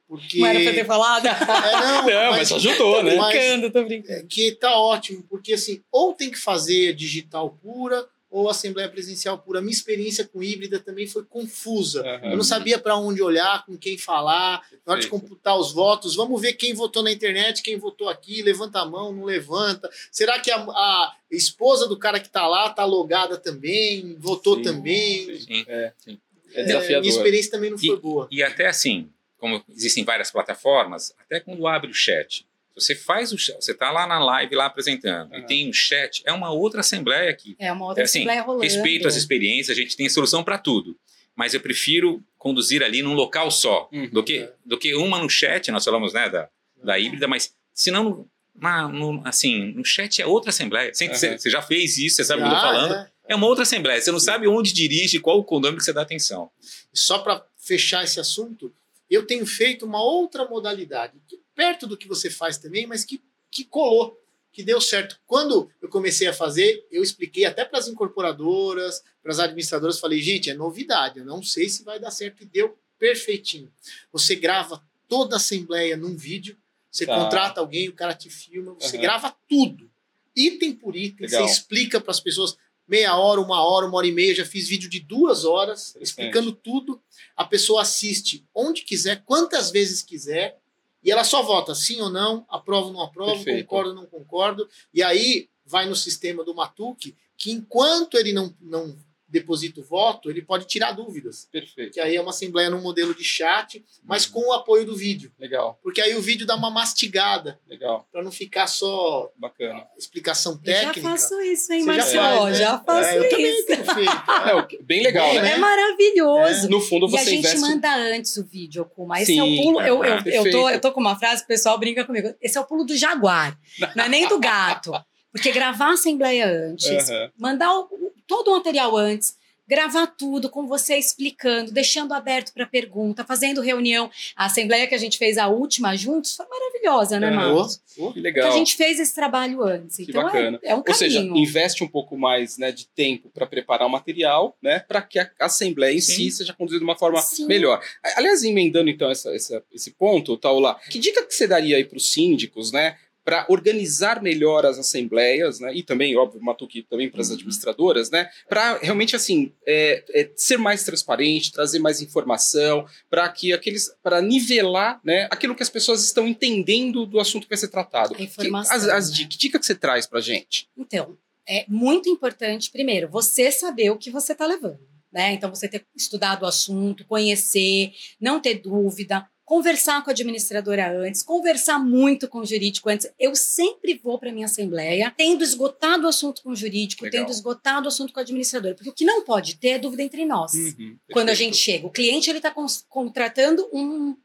Porque. Não era pra ter falado? É, não, Não, mas ajudou, né? mas- brincando, tô brincando. é, que tá ótimo, porque assim, ou tem que fazer digital pura ou assembleia presencial pura. Minha experiência com híbrida também foi confusa. Aham. Eu não sabia para onde olhar, com quem falar, na hora de computar os votos. Vamos ver quem votou na internet, quem votou aqui, levanta a mão, não levanta. Será que a, a esposa do cara que tá lá tá logada também, votou Sim, também? Sim. É É, desafiador. minha experiência também não foi boa. E até assim, como existem várias plataformas, até quando abre o chat, você faz o chat, você está lá na live lá apresentando, e Aham. tem o chat, é uma outra assembleia aqui. É uma outra É assim, Assembleia rolando. Respeito as experiências, a gente tem solução para tudo. Mas eu prefiro conduzir ali num local só, Uhum. do, que, do que uma no chat, nós falamos né, da, da híbrida, mas se não, na- no, assim, no chat é outra assembleia. Você, Aham. você- já fez isso, você sabe o que eu tô Ah, falando? é. É uma outra assembleia, você não sabe onde dirige, qual o condomínio que você dá atenção. Só para fechar esse assunto, eu tenho feito uma outra modalidade, que perto do que você faz também, mas que, que colou. que deu certo. Quando eu comecei a fazer, eu expliquei até para as incorporadoras, para as administradoras, falei, gente, é novidade, eu não sei se vai dar certo, e deu perfeitinho. Você grava toda a assembleia num vídeo, você tá. contrata alguém, o cara te filma, você uhum. grava tudo, item por item, Legal. você explica para as pessoas meia hora, uma hora, uma hora e meia, já fiz vídeo de duas horas explicando tudo. A pessoa assiste onde quiser, quantas vezes quiser, e ela só vota sim ou não, aprova ou não aprova, Perfeito. concordo ou não concordo. E aí vai no sistema do Matuque, que enquanto ele não, não deposita o voto, ele pode tirar dúvidas. Perfeito. Que aí é uma assembleia no modelo de chat, mas uhum. com o apoio do vídeo. Legal. Porque aí o vídeo dá uma mastigada. Legal. Para não ficar só Bacana. explicação técnica. Eu já faço isso, hein, Marcelo? Já, né? já faço é, eu isso. Também tenho feito. É, bem legal, bem, né? É maravilhoso. É. No fundo você E a gente investe... manda antes o vídeo, Kuma. Esse Sim, é o pulo. Eu, eu, eu, tô, eu tô com uma frase, o pessoal brinca comigo. Esse é o pulo do jaguar. Não é nem do gato. Porque gravar a assembleia antes, uhum. mandar o, todo o material antes, gravar tudo com você explicando, deixando aberto para pergunta, fazendo reunião. A assembleia que a gente fez a última juntos foi maravilhosa, né, Marcos? Oh, que legal. Então a gente fez esse trabalho antes. Que então bacana. É, é um Ou caminho. seja, investe um pouco mais né, de tempo para preparar o material, né, para que a assembleia em Sim. si seja conduzida de uma forma Sim. melhor. Aliás, emendando então essa, essa, esse ponto, Taula, que dica que você daria aí para os síndicos, né, para organizar melhor as assembleias, né, e também, óbvio, Matuki também para as uhum. administradoras, né, para realmente assim é, é, ser mais transparente, trazer mais informação, para que aqueles, para nivelar, né, aquilo que as pessoas estão entendendo do assunto que vai ser tratado. A informação. Que, as, as, né? que dica que você traz para gente? Então, é muito importante, primeiro, você saber o que você está levando. Né? Então, você ter estudado o assunto, conhecer, não ter dúvida, conversar com a administradora antes, conversar muito com o jurídico antes. Eu sempre vou para minha assembleia tendo esgotado o assunto com o jurídico, Legal. tendo esgotado o assunto com a administradora, porque o que não pode ter é dúvida entre nós. Uhum, quando a gente chega, o cliente ele está contratando um,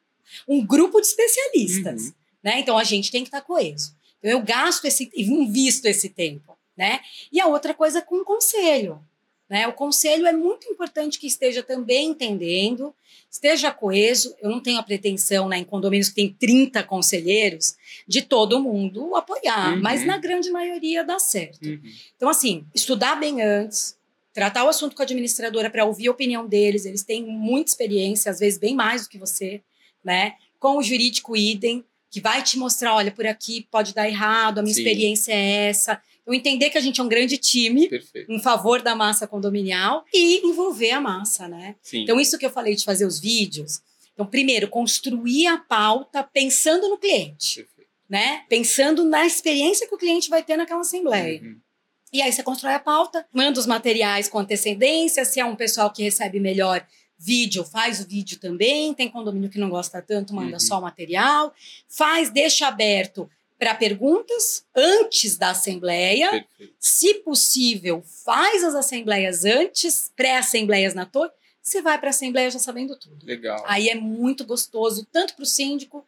um grupo de especialistas, uhum. né? Então a gente tem que estar tá coeso. Então eu gasto esse, invisto esse tempo, né? E a outra coisa é com o conselho. Né? O conselho é muito importante que esteja também entendendo, esteja coeso. Eu não tenho a pretensão, né, em condomínios que tem 30 conselheiros, de todo mundo apoiar, uhum. mas na grande maioria dá certo. Uhum. Então, assim, estudar bem antes, tratar o assunto com a administradora para ouvir a opinião deles, eles têm muita experiência, às vezes bem mais do que você, né? Com o jurídico idem, que vai te mostrar, olha, por aqui pode dar errado, a minha Sim. experiência é essa eu entender que a gente é um grande time Perfeito. em favor da massa condominial e envolver a massa, né? Sim. Então, isso que eu falei de fazer os vídeos. Então, primeiro, construir a pauta pensando no cliente, Perfeito. né? Pensando na experiência que o cliente vai ter naquela assembleia. Uhum. E aí você constrói a pauta, manda os materiais com antecedência, se é um pessoal que recebe melhor vídeo, faz o vídeo também, tem condomínio que não gosta tanto, manda uhum. só o material, faz, deixa aberto para perguntas antes da assembleia. Perfeito. Se possível, faz as assembleias antes, pré-assembleias na torre. Você vai para a assembleia já sabendo tudo. Legal. Aí é muito gostoso, tanto para o síndico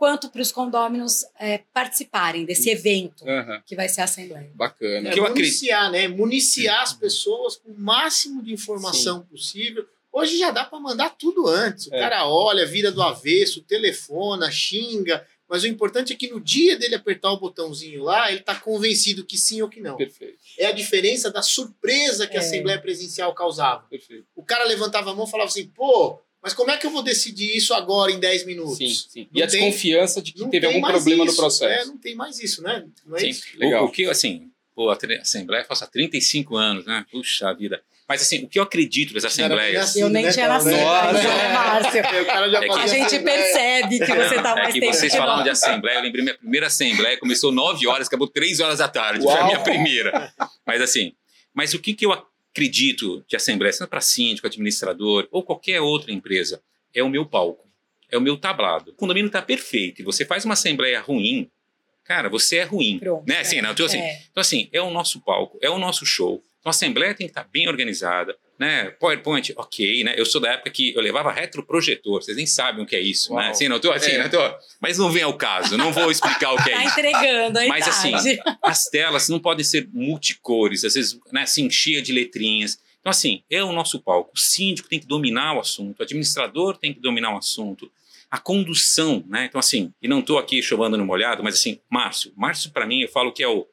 quanto para os condôminos é, participarem desse evento uhum. que vai ser a Assembleia. Bacana. É, que municiar, né? Municiar as pessoas com o máximo de informação Sim. possível. Hoje já dá para mandar tudo antes. O é. cara olha, vira do avesso, telefona, xinga, mas o importante é que no dia dele apertar o botãozinho lá, ele está convencido que sim ou que não. Perfeito. É a diferença da surpresa que é. a Assembleia Presencial causava. Perfeito. O cara levantava a mão e falava assim, pô, mas como é que eu vou decidir isso agora em 10 minutos? Sim, sim. e a tem, desconfiança de que teve algum problema isso. no processo. É, não tem mais isso, né? Não é sim, isso? legal. O, o que, assim, pô, a Assembleia faz há 35 anos, né? Puxa vida. Mas assim, o que eu acredito das assembleias. eu nem tinha nascido, né, Márcio? É a gente percebe que você está mais é que vocês falaram de assembleia, eu lembrei minha primeira assembleia, começou 9 horas, acabou 3 horas da tarde. Uau. Foi a minha primeira. Mas assim, mas o que, que eu acredito de assembleia, seja para síndico, administrador ou qualquer outra empresa, é o meu palco, é o meu tablado. O condomínio está perfeito e você faz uma assembleia ruim, cara, você é ruim. Pronto, né? Assim, não, então, assim, é. então, assim, é o nosso palco, é o nosso show. Então a assembleia tem que estar bem organizada, né? PowerPoint, ok, né? Eu sou da época que eu levava retroprojetor, vocês nem sabem o que é isso, né? Uau. né? Assim, não tô, assim, é. não tô, mas não vem ao caso, não vou explicar o que é tá isso. entregando a Mas assim, as telas não podem ser multicores, às vezes, né, assim, cheia de letrinhas. Então assim, é o nosso palco. O síndico tem que dominar o assunto, o administrador tem que dominar o assunto. a condução, né? Então, assim, e não estou aqui chovendo no molhado, mas assim, Márcio. Márcio, para mim, eu falo que é o,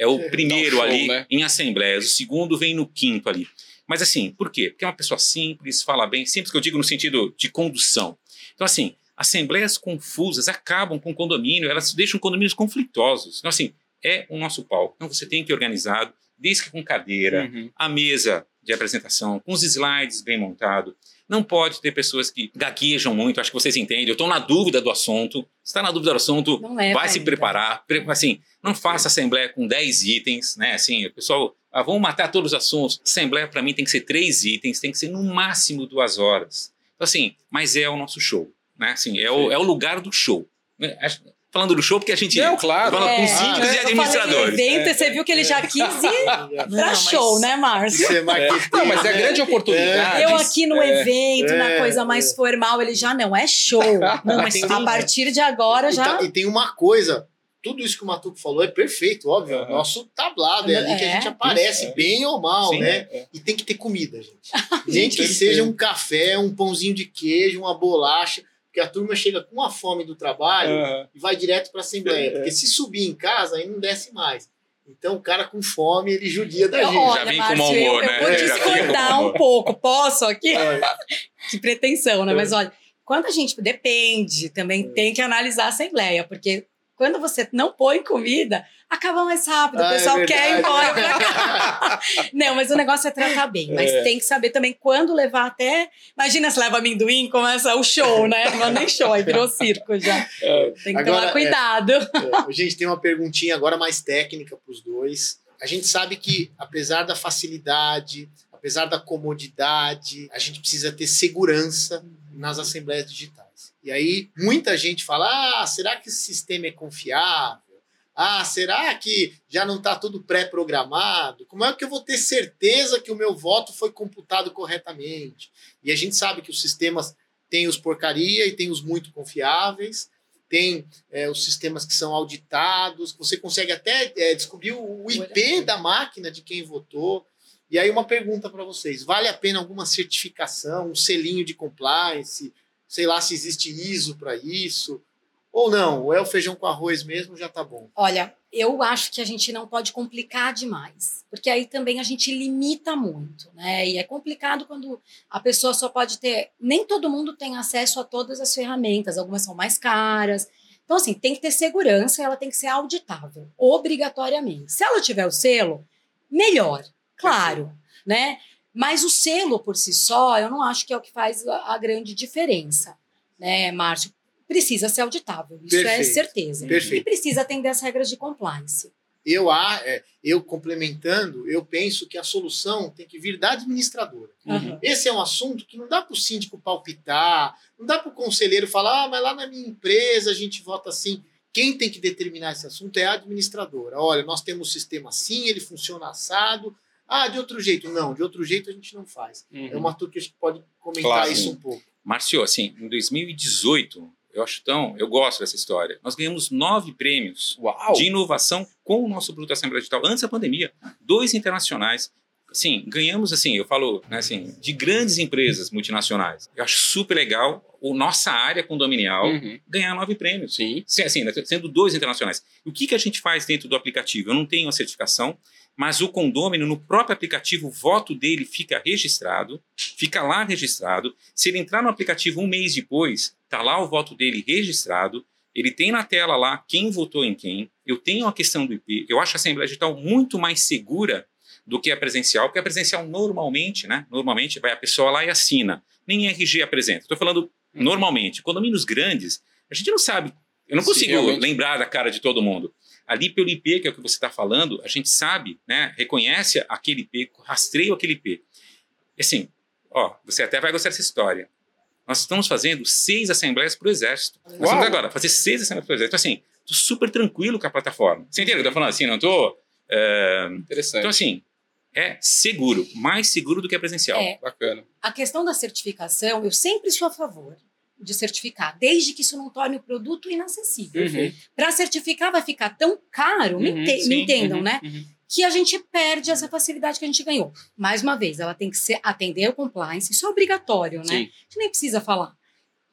é o primeiro show, ali né? em assembleias, o segundo vem no quinto ali. Mas assim, por quê? Porque é uma pessoa simples, fala bem, simples que eu digo no sentido de condução. Então, assim, assembleias confusas acabam com condomínio, elas deixam condomínios conflitosos. Então, assim, é o nosso palco. Então, você tem que ir organizado, desde que com cadeira, uhum. a mesa de apresentação, com os slides bem montados. Não pode ter pessoas que gaguejam muito, acho que vocês entendem. Eu estou na dúvida do assunto. Se está na dúvida do assunto, vai se preparar. Assim, não faça assembleia com 10 itens, né? Assim, o pessoal, ah, vamos matar todos os assuntos. Assembleia, para mim, tem que ser três itens, tem que ser no máximo duas horas. Então, assim, mas é o nosso show, né? Assim, é o, é o lugar do show. Né? falando do show, porque a gente não, claro. fala é, com síndicos é, e administradores. Evento, é. Você viu que ele já quis ir para show, né, Márcio? É não, mas é a grande oportunidade. Eu aqui no é. evento, na é. coisa mais formal, ele já não, é show. Não, mas a partir de agora já... E, tá, e tem uma coisa, tudo isso que o Matuco falou é perfeito, óbvio. Uhum. Nosso tablado é ali é, que a gente aparece, é. bem ou mal, Sim, né? É. E tem que ter comida, gente. gente que seja um café, um pãozinho de queijo, uma bolacha. Porque a turma chega com a fome do trabalho uhum. e vai direto para a Assembleia. É. Porque se subir em casa, aí não desce mais. Então o cara com fome, ele judia da gente. Olha, Já vem Márcio, com mau humor, eu, né? Eu vou discordar um pouco. Posso aqui? É. que pretensão, né? Mas olha, quando a gente... Depende, também é. tem que analisar a Assembleia. Porque quando você não põe comida, acaba mais rápido. O ah, é pessoal é quer ir embora pra cá. não, mas o negócio é tratar bem. Mas é. tem que saber também quando levar até. Imagina se leva amendoim, começa o show, né? Não nem show, aí virou circo já. É. Tem que agora, tomar cuidado. É, gente, tem uma perguntinha agora mais técnica para os dois. A gente sabe que, apesar da facilidade, apesar da comodidade, a gente precisa ter segurança nas assembleias digitais. E aí muita gente fala: ah, será que esse sistema é confiável? Ah, será que já não está tudo pré-programado? Como é que eu vou ter certeza que o meu voto foi computado corretamente? E a gente sabe que os sistemas têm os porcaria e tem os muito confiáveis, tem é, os sistemas que são auditados, você consegue até é, descobrir o IP da máquina de quem votou. E aí uma pergunta para vocês, vale a pena alguma certificação, um selinho de compliance, sei lá se existe ISO para isso, ou não, ou é o feijão com arroz mesmo, já tá bom. Olha, eu acho que a gente não pode complicar demais, porque aí também a gente limita muito, né? E é complicado quando a pessoa só pode ter, nem todo mundo tem acesso a todas as ferramentas, algumas são mais caras. Então assim, tem que ter segurança, ela tem que ser auditável, obrigatoriamente. Se ela tiver o selo, melhor, claro, né? Mas o selo por si só, eu não acho que é o que faz a, grande diferença, né, Márcio? Precisa ser auditável, isso é Perfeito. é certeza. Perfeito. E precisa atender as regras de compliance. Eu, é, eu complementando, eu penso que a solução tem que vir da administradora. Uhum. Esse é um assunto que não dá para o síndico palpitar, não dá para o conselheiro falar, ah, mas lá na minha empresa a gente vota assim. Quem tem que determinar esse assunto é a administradora. Olha, nós temos um sistema assim, ele funciona assado, ah, de outro jeito. Não, de outro jeito a gente não faz. Uhum. É uma turma que a gente pode comentar claro. isso um pouco. Márcio, assim, em 2018, eu acho tão, eu gosto dessa história. Nós ganhamos nove prêmios Uau. de inovação com o nosso produto Assembleia Digital antes da pandemia, dois internacionais. Assim, ganhamos assim, eu falo, né, assim, de grandes empresas multinacionais. Eu acho super legal o nossa área condominial uhum. ganhar nove prêmios. Sim. Assim, né, sendo dois internacionais. O que, que a gente faz dentro do aplicativo? Eu não tenho a certificação, mas o condômino, no próprio aplicativo, o voto dele fica registrado, fica lá registrado. Se ele entrar no aplicativo um mês depois, está lá o voto dele registrado, ele tem na tela lá quem votou em quem, eu tenho a questão do IP, eu acho a Assembleia Digital muito mais segura do que a presencial, porque a presencial normalmente, né, normalmente vai a pessoa lá e assina, nem RG apresenta. Estou falando hum. normalmente, condomínios grandes, a gente não sabe, eu não consigo Sim, lembrar da cara de todo mundo. Ali pelo IP, que é o que você está falando, a gente sabe, né, reconhece aquele IP, rastreia aquele IP. Assim, ó, você até vai gostar dessa história. Nós estamos fazendo seis assembleias para o Exército. Nós vamos agora fazer seis assembleias para o Exército. Então, assim, estou super tranquilo com a plataforma. Você entende o que eu estou falando assim? Não estou... É... Interessante. Então, assim, é seguro, mais seguro do que a presencial. É. Bacana. A questão da certificação, eu sempre sou a favor de certificar, desde que isso não torne o produto inacessível. Uhum. Para certificar vai ficar tão caro, uhum, me, sim, me, entendam, uhum, né? Uhum. Que a gente perde essa facilidade que a gente ganhou. Mais uma vez, ela tem que ser, atender o compliance, isso é obrigatório, né? Sim. A gente nem precisa falar.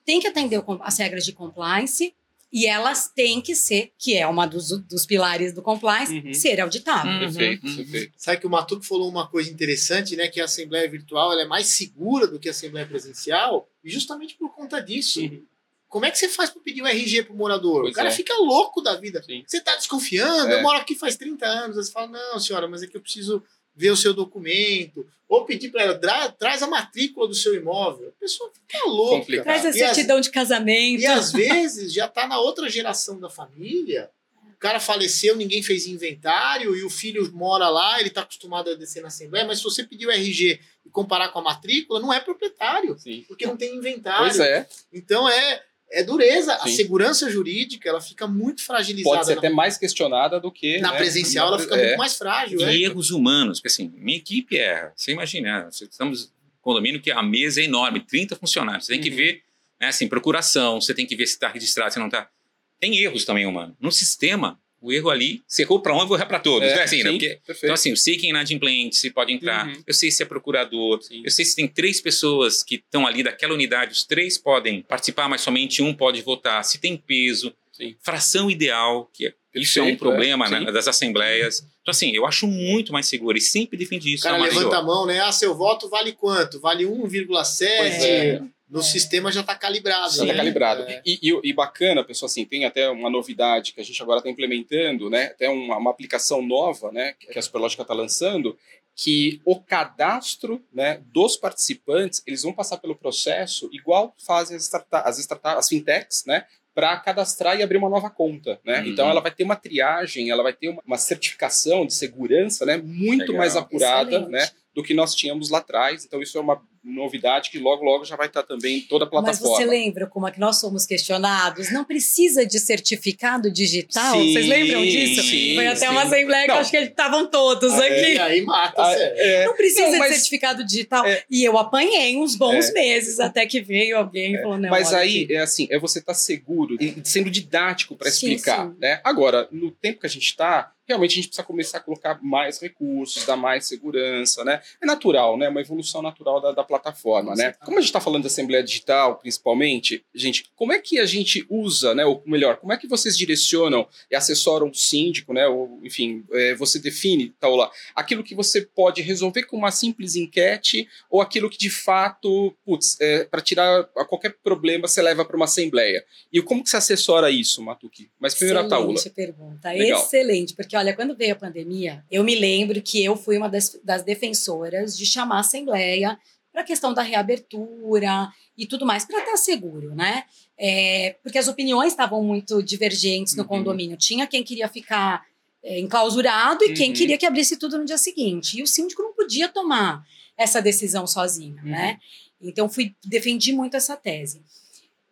tem que atender as regras de compliance e elas têm que ser, que é uma dos, dos pilares do compliance, uhum. ser auditável. Uhum. Perfeito, perfeito. Sabe que o Matuco falou uma coisa interessante, né? Que a Assembleia Virtual é mais segura do que a Assembleia Presencial, e justamente por conta disso. Uhum. Como é que você faz para pedir um RG pro morador? Pois o cara é. fica louco da vida. Sim. Você está desconfiando? É. Eu moro aqui faz 30 anos. Você fala, não, senhora, mas é que eu preciso ver o seu documento, ou pedir para ela, tra traz a matrícula do seu imóvel. A pessoa fica louca. Complicado. Traz a certidão as, de casamento. E às vezes já está na outra geração da família. O cara faleceu, ninguém fez inventário e o filho mora lá, ele está acostumado a descer na Assembleia, mas se você pedir o RG e comparar com a matrícula, não é proprietário, Sim. porque não tem inventário. Pois é. Então é é dureza. Sim. A segurança jurídica ela fica muito fragilizada. Pode ser na... até mais questionada do que. Na né? presencial, ela fica é. muito mais frágil. E é. erros humanos, porque assim, minha equipe erra. Você imagina, né? estamos condomínio que a mesa é enorme, 30 funcionários. Você tem que uhum. ver, né, assim, procuração, você tem que ver se está registrado, se não está. Tem erros também humanos. No sistema, o erro ali, se errou para um, eu vou errar para todos. É, então, assim, né? sim, né? Porque, então, assim, eu sei quem é inadimplente, se pode entrar, uhum. eu sei se é procurador, sim. eu sei se tem três pessoas que estão ali daquela unidade, os três podem participar, mas somente um pode votar, se tem peso, sim. fração ideal, que é, isso é um problema é, né, das assembleias. Então, assim, eu acho muito mais seguro e sempre defendi isso. O cara levanta a mão, né? Ah, seu voto vale quanto? Vale 1,7? É no é. sistema já está calibrado. Já está calibrado. É. E, e, e, bacana, pessoal, assim, tem até uma novidade que a gente agora está implementando, né? Até uma, uma, aplicação nova, né? Que a Superlógica está lançando, que o cadastro né, dos participantes, eles vão passar pelo processo igual fazem as, startups, as, startups, as fintechs, né? para cadastrar e abrir uma nova conta, né? Uhum. Então ela vai ter uma triagem, ela vai ter uma, uma certificação de segurança, né? Muito Legal. mais apurada, Excelente. né? Do que nós tínhamos lá atrás. Então isso é uma novidade que logo, logo já vai estar também em toda a plataforma. Mas você lembra como é que nós somos questionados? Não precisa de certificado digital? Sim, Vocês lembram disso? Sim, Foi até sim. uma assembleia que eu acho que eles estavam todos ah, aqui. É, aí mata, ah, é. Não precisa não, mas, de certificado digital. É, e eu apanhei uns bons é, meses até que veio alguém e falou, não, Mas aí, aqui. é assim, é você estar tá seguro e sendo didático para explicar, né? Agora, no tempo que a gente está, realmente a gente precisa começar a colocar mais recursos, dar mais segurança, né? É natural, né? Uma evolução natural da, da plataforma, né? Como a gente está falando de Assembleia Digital, principalmente, gente, como é que a gente usa, né? Ou melhor, como é que vocês direcionam e assessoram o síndico, né? Ou, enfim, é, você define, tal lá, aquilo que você pode resolver com uma simples enquete ou aquilo que de fato, putz, é, para tirar qualquer problema você leva para uma assembleia. E como que você assessora isso, Matuki? Mas primeiro Excelente a Taula. pergunta, Legal. excelente, porque olha, quando veio a pandemia, eu me lembro que eu fui uma das, das defensoras de chamar a Assembleia para a questão da reabertura e tudo mais, para estar seguro, né? É, porque as opiniões estavam muito divergentes no uhum. condomínio. Tinha quem queria ficar é, enclausurado e uhum. quem queria que abrisse tudo no dia seguinte. E o síndico não podia tomar essa decisão sozinho, uhum. né? Então, fui defendi muito essa tese.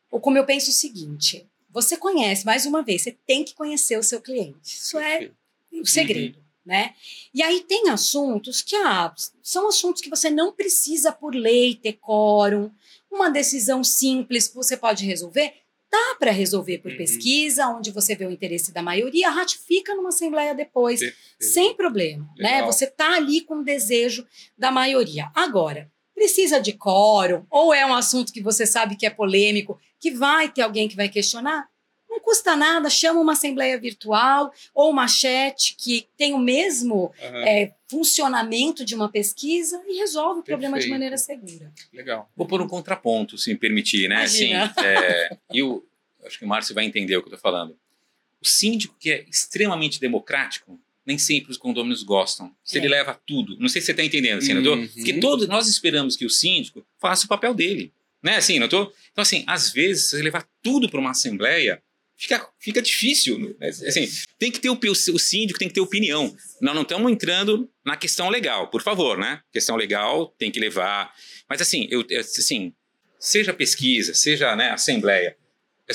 Ou como eu penso o seguinte: você conhece, mais uma vez, você tem que conhecer o seu cliente. Isso é o segredo. Uhum. Né? E aí tem assuntos que ah, são assuntos que você não precisa por lei ter quórum, uma decisão simples que você pode resolver, dá para resolver por uhum. pesquisa, onde você vê o interesse da maioria, ratifica numa assembleia depois, sem problema, né? Você tá ali com o desejo da maioria. Agora, precisa de quórum ou é um assunto que você sabe que é polêmico, que vai ter alguém que vai questionar? Não custa nada, chama uma assembleia virtual ou uma chat que tem o mesmo uhum. é, funcionamento de uma pesquisa e resolve o Perfeito. problema de maneira segura. Legal. Vou pôr um contraponto, se me permitir, né? Assim, é, e o, acho que o Márcio vai entender o que eu estou falando. O síndico que é extremamente democrático, nem sempre os condôminos gostam. Se é. ele leva tudo. Não sei se você está entendendo, senador. Uhum. Porque todos nós esperamos que o síndico faça o papel dele. Né, assim, não tô? Então, assim, às vezes, se você levar tudo para uma assembleia, fica, fica difícil. Né? Assim, tem que ter o, o síndico, tem que ter opinião. Nós não estamos entrando na questão legal, por favor, né? Questão legal tem que levar. Mas assim, eu, assim seja pesquisa, seja né, assembleia.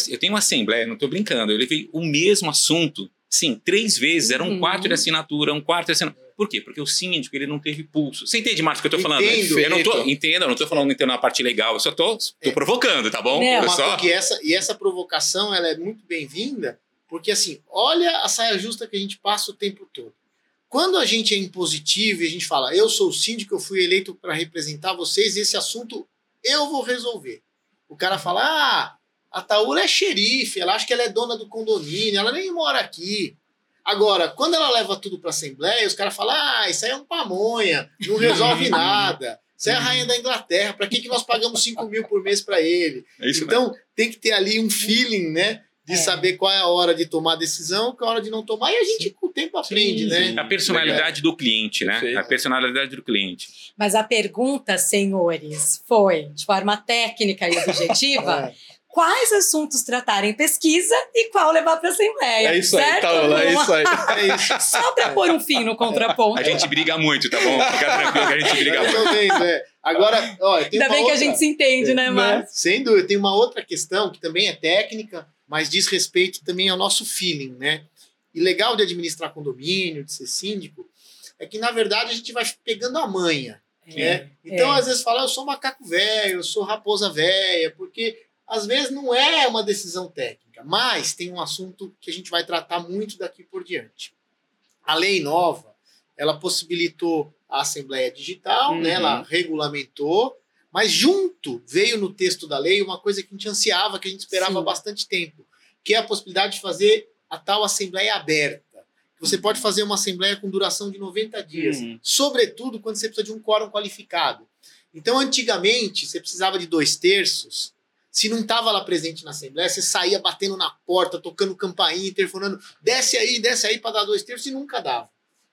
Eu tenho uma assembleia, não estou brincando, eu levei o mesmo assunto, sim, três vezes, era um uhum. quarto de assinatura, um quarto de assinatura. Por quê? Porque o síndico ele não teve pulso. Você entende, Marcos, o que eu estou falando? Entendo, eu não tô, entendo, eu não estou falando entendo na parte legal, eu só estou é. provocando, tá bom? Não, só... porque essa, e essa provocação ela é muito bem-vinda, porque assim, olha a saia justa que a gente passa o tempo todo. Quando a gente é impositivo e a gente fala, eu sou o síndico, eu fui eleito para representar vocês, esse assunto eu vou resolver. o cara fala: ah, a Taúra é xerife, ela acha que ela é dona do condomínio, ela nem mora aqui. Agora, quando ela leva tudo para a Assembleia, os caras falam: ah, isso aí é um pamonha, não resolve nada. Isso é a rainha da Inglaterra, para que, que nós pagamos 5 mil por mês para ele? É então, tem que ter ali um feeling, né? de é. saber qual é a hora de tomar decisão, qual é a hora de não tomar, e a gente sim. com o tempo aprende, sim, né? Sim. A personalidade do cliente, né? Perfeito. A personalidade do cliente. Mas a pergunta, senhores, foi de forma técnica e objetiva. é quais assuntos tratar em pesquisa e qual levar para a Assembleia. É isso certo? aí, tá, é isso aí. É isso. Só para pôr um fim no contraponto. A gente briga muito, tá bom? Fica tranquilo que a gente briga muito. Vendo, é. Agora, ó, Ainda bem outra... que a gente se entende, né, Márcio? Sem dúvida, tem uma outra questão que também é técnica, mas diz respeito também ao nosso feeling, né? E legal de administrar condomínio, de ser síndico, é que na verdade a gente vai pegando a manha. É, né? Então, é. às vezes, fala, eu sou macaco velho, eu sou raposa velha, porque às vezes não é uma decisão técnica, mas tem um assunto que a gente vai tratar muito daqui por diante. A lei nova, ela possibilitou a Assembleia Digital, uhum. né? ela regulamentou mas junto veio no texto da lei uma coisa que a gente ansiava, que a gente esperava há bastante tempo, que é a possibilidade de fazer a tal assembleia aberta. Você pode uhum. fazer uma assembleia com duração de 90 dias, uhum. sobretudo quando você precisa de um quórum qualificado. Então, antigamente, você precisava de dois terços. Se não estava lá presente na assembleia, você saía batendo na porta, tocando campainha, interfonando, desce aí, desce aí para dar dois terços e nunca dava.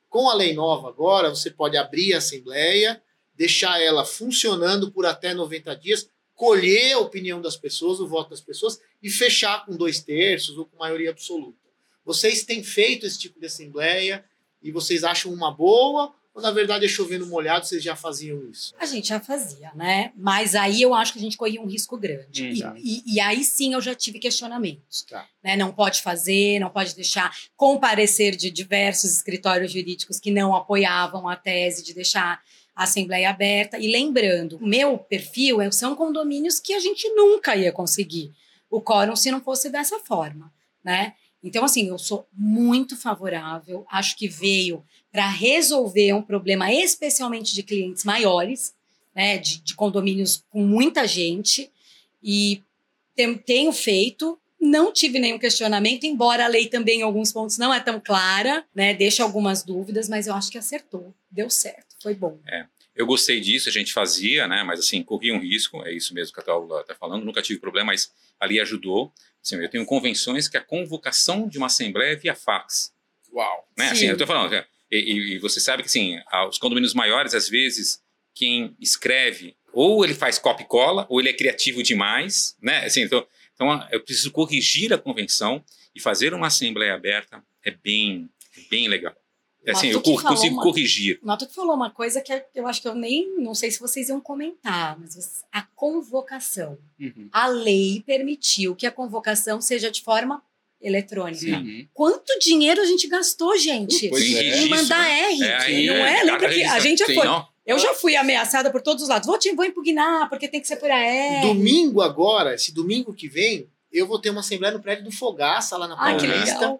Com a lei nova agora, você pode abrir a assembleia, deixar ela funcionando por até 90 dias, colher a opinião das pessoas, o voto das pessoas e fechar com dois terços ou com maioria absoluta. Vocês têm feito esse tipo de assembleia e vocês acham uma boa ou na verdade é chovendo molhado, vocês já faziam isso? A gente já fazia, né? Mas aí eu acho que a gente corria um risco grande. Hum, e, tá. e, e, aí sim eu já tive questionamentos. Tá. Né? Não pode fazer, não pode deixar comparecer de diversos escritórios jurídicos que não apoiavam a tese de deixar a Assembleia aberta. E lembrando, o meu perfil é, são condomínios que a gente nunca ia conseguir o quórum se não fosse dessa forma, né? Então, assim, eu sou muito favorável, acho que veio para resolver um problema, especialmente de clientes maiores, né, de, de condomínios com muita gente, e tenho feito, não tive nenhum questionamento, embora a lei também em alguns pontos não é tão clara, né, deixa algumas dúvidas, mas eu acho que acertou, deu certo foi bom. É. Eu gostei disso, a gente fazia, né? Mas assim, corria um risco, é isso mesmo que a Taula está falando, nunca tive problema, mas ali ajudou. Assim, eu tenho convenções que a convocação de uma assembleia é via fax. Uau! Né? Assim, eu estou falando, e, e, e, você sabe que assim, os condomínios maiores, às vezes, quem escreve, ou ele faz copy e cola, ou ele é criativo demais, né? Assim, então, então eu preciso corrigir a convenção e fazer uma assembleia aberta é bem, bem legal. É assim, eu consigo uma, corrigir. Mato que falou uma coisa que eu acho que eu nem, não sei se vocês iam comentar, mas a convocação. Uhum. A lei permitiu que a convocação seja de forma eletrônica. Uhum. Quanto dinheiro a gente gastou, gente? Pois é. Em mandar R, é, aí, não é? é Lembra que a gente já foi. Eu já fui ameaçada por todos os lados. Vou, te, vou impugnar, porque tem que ser por AR. Domingo agora, esse domingo que vem, eu vou ter uma assembleia no prédio do Fogaça, lá na Paulista.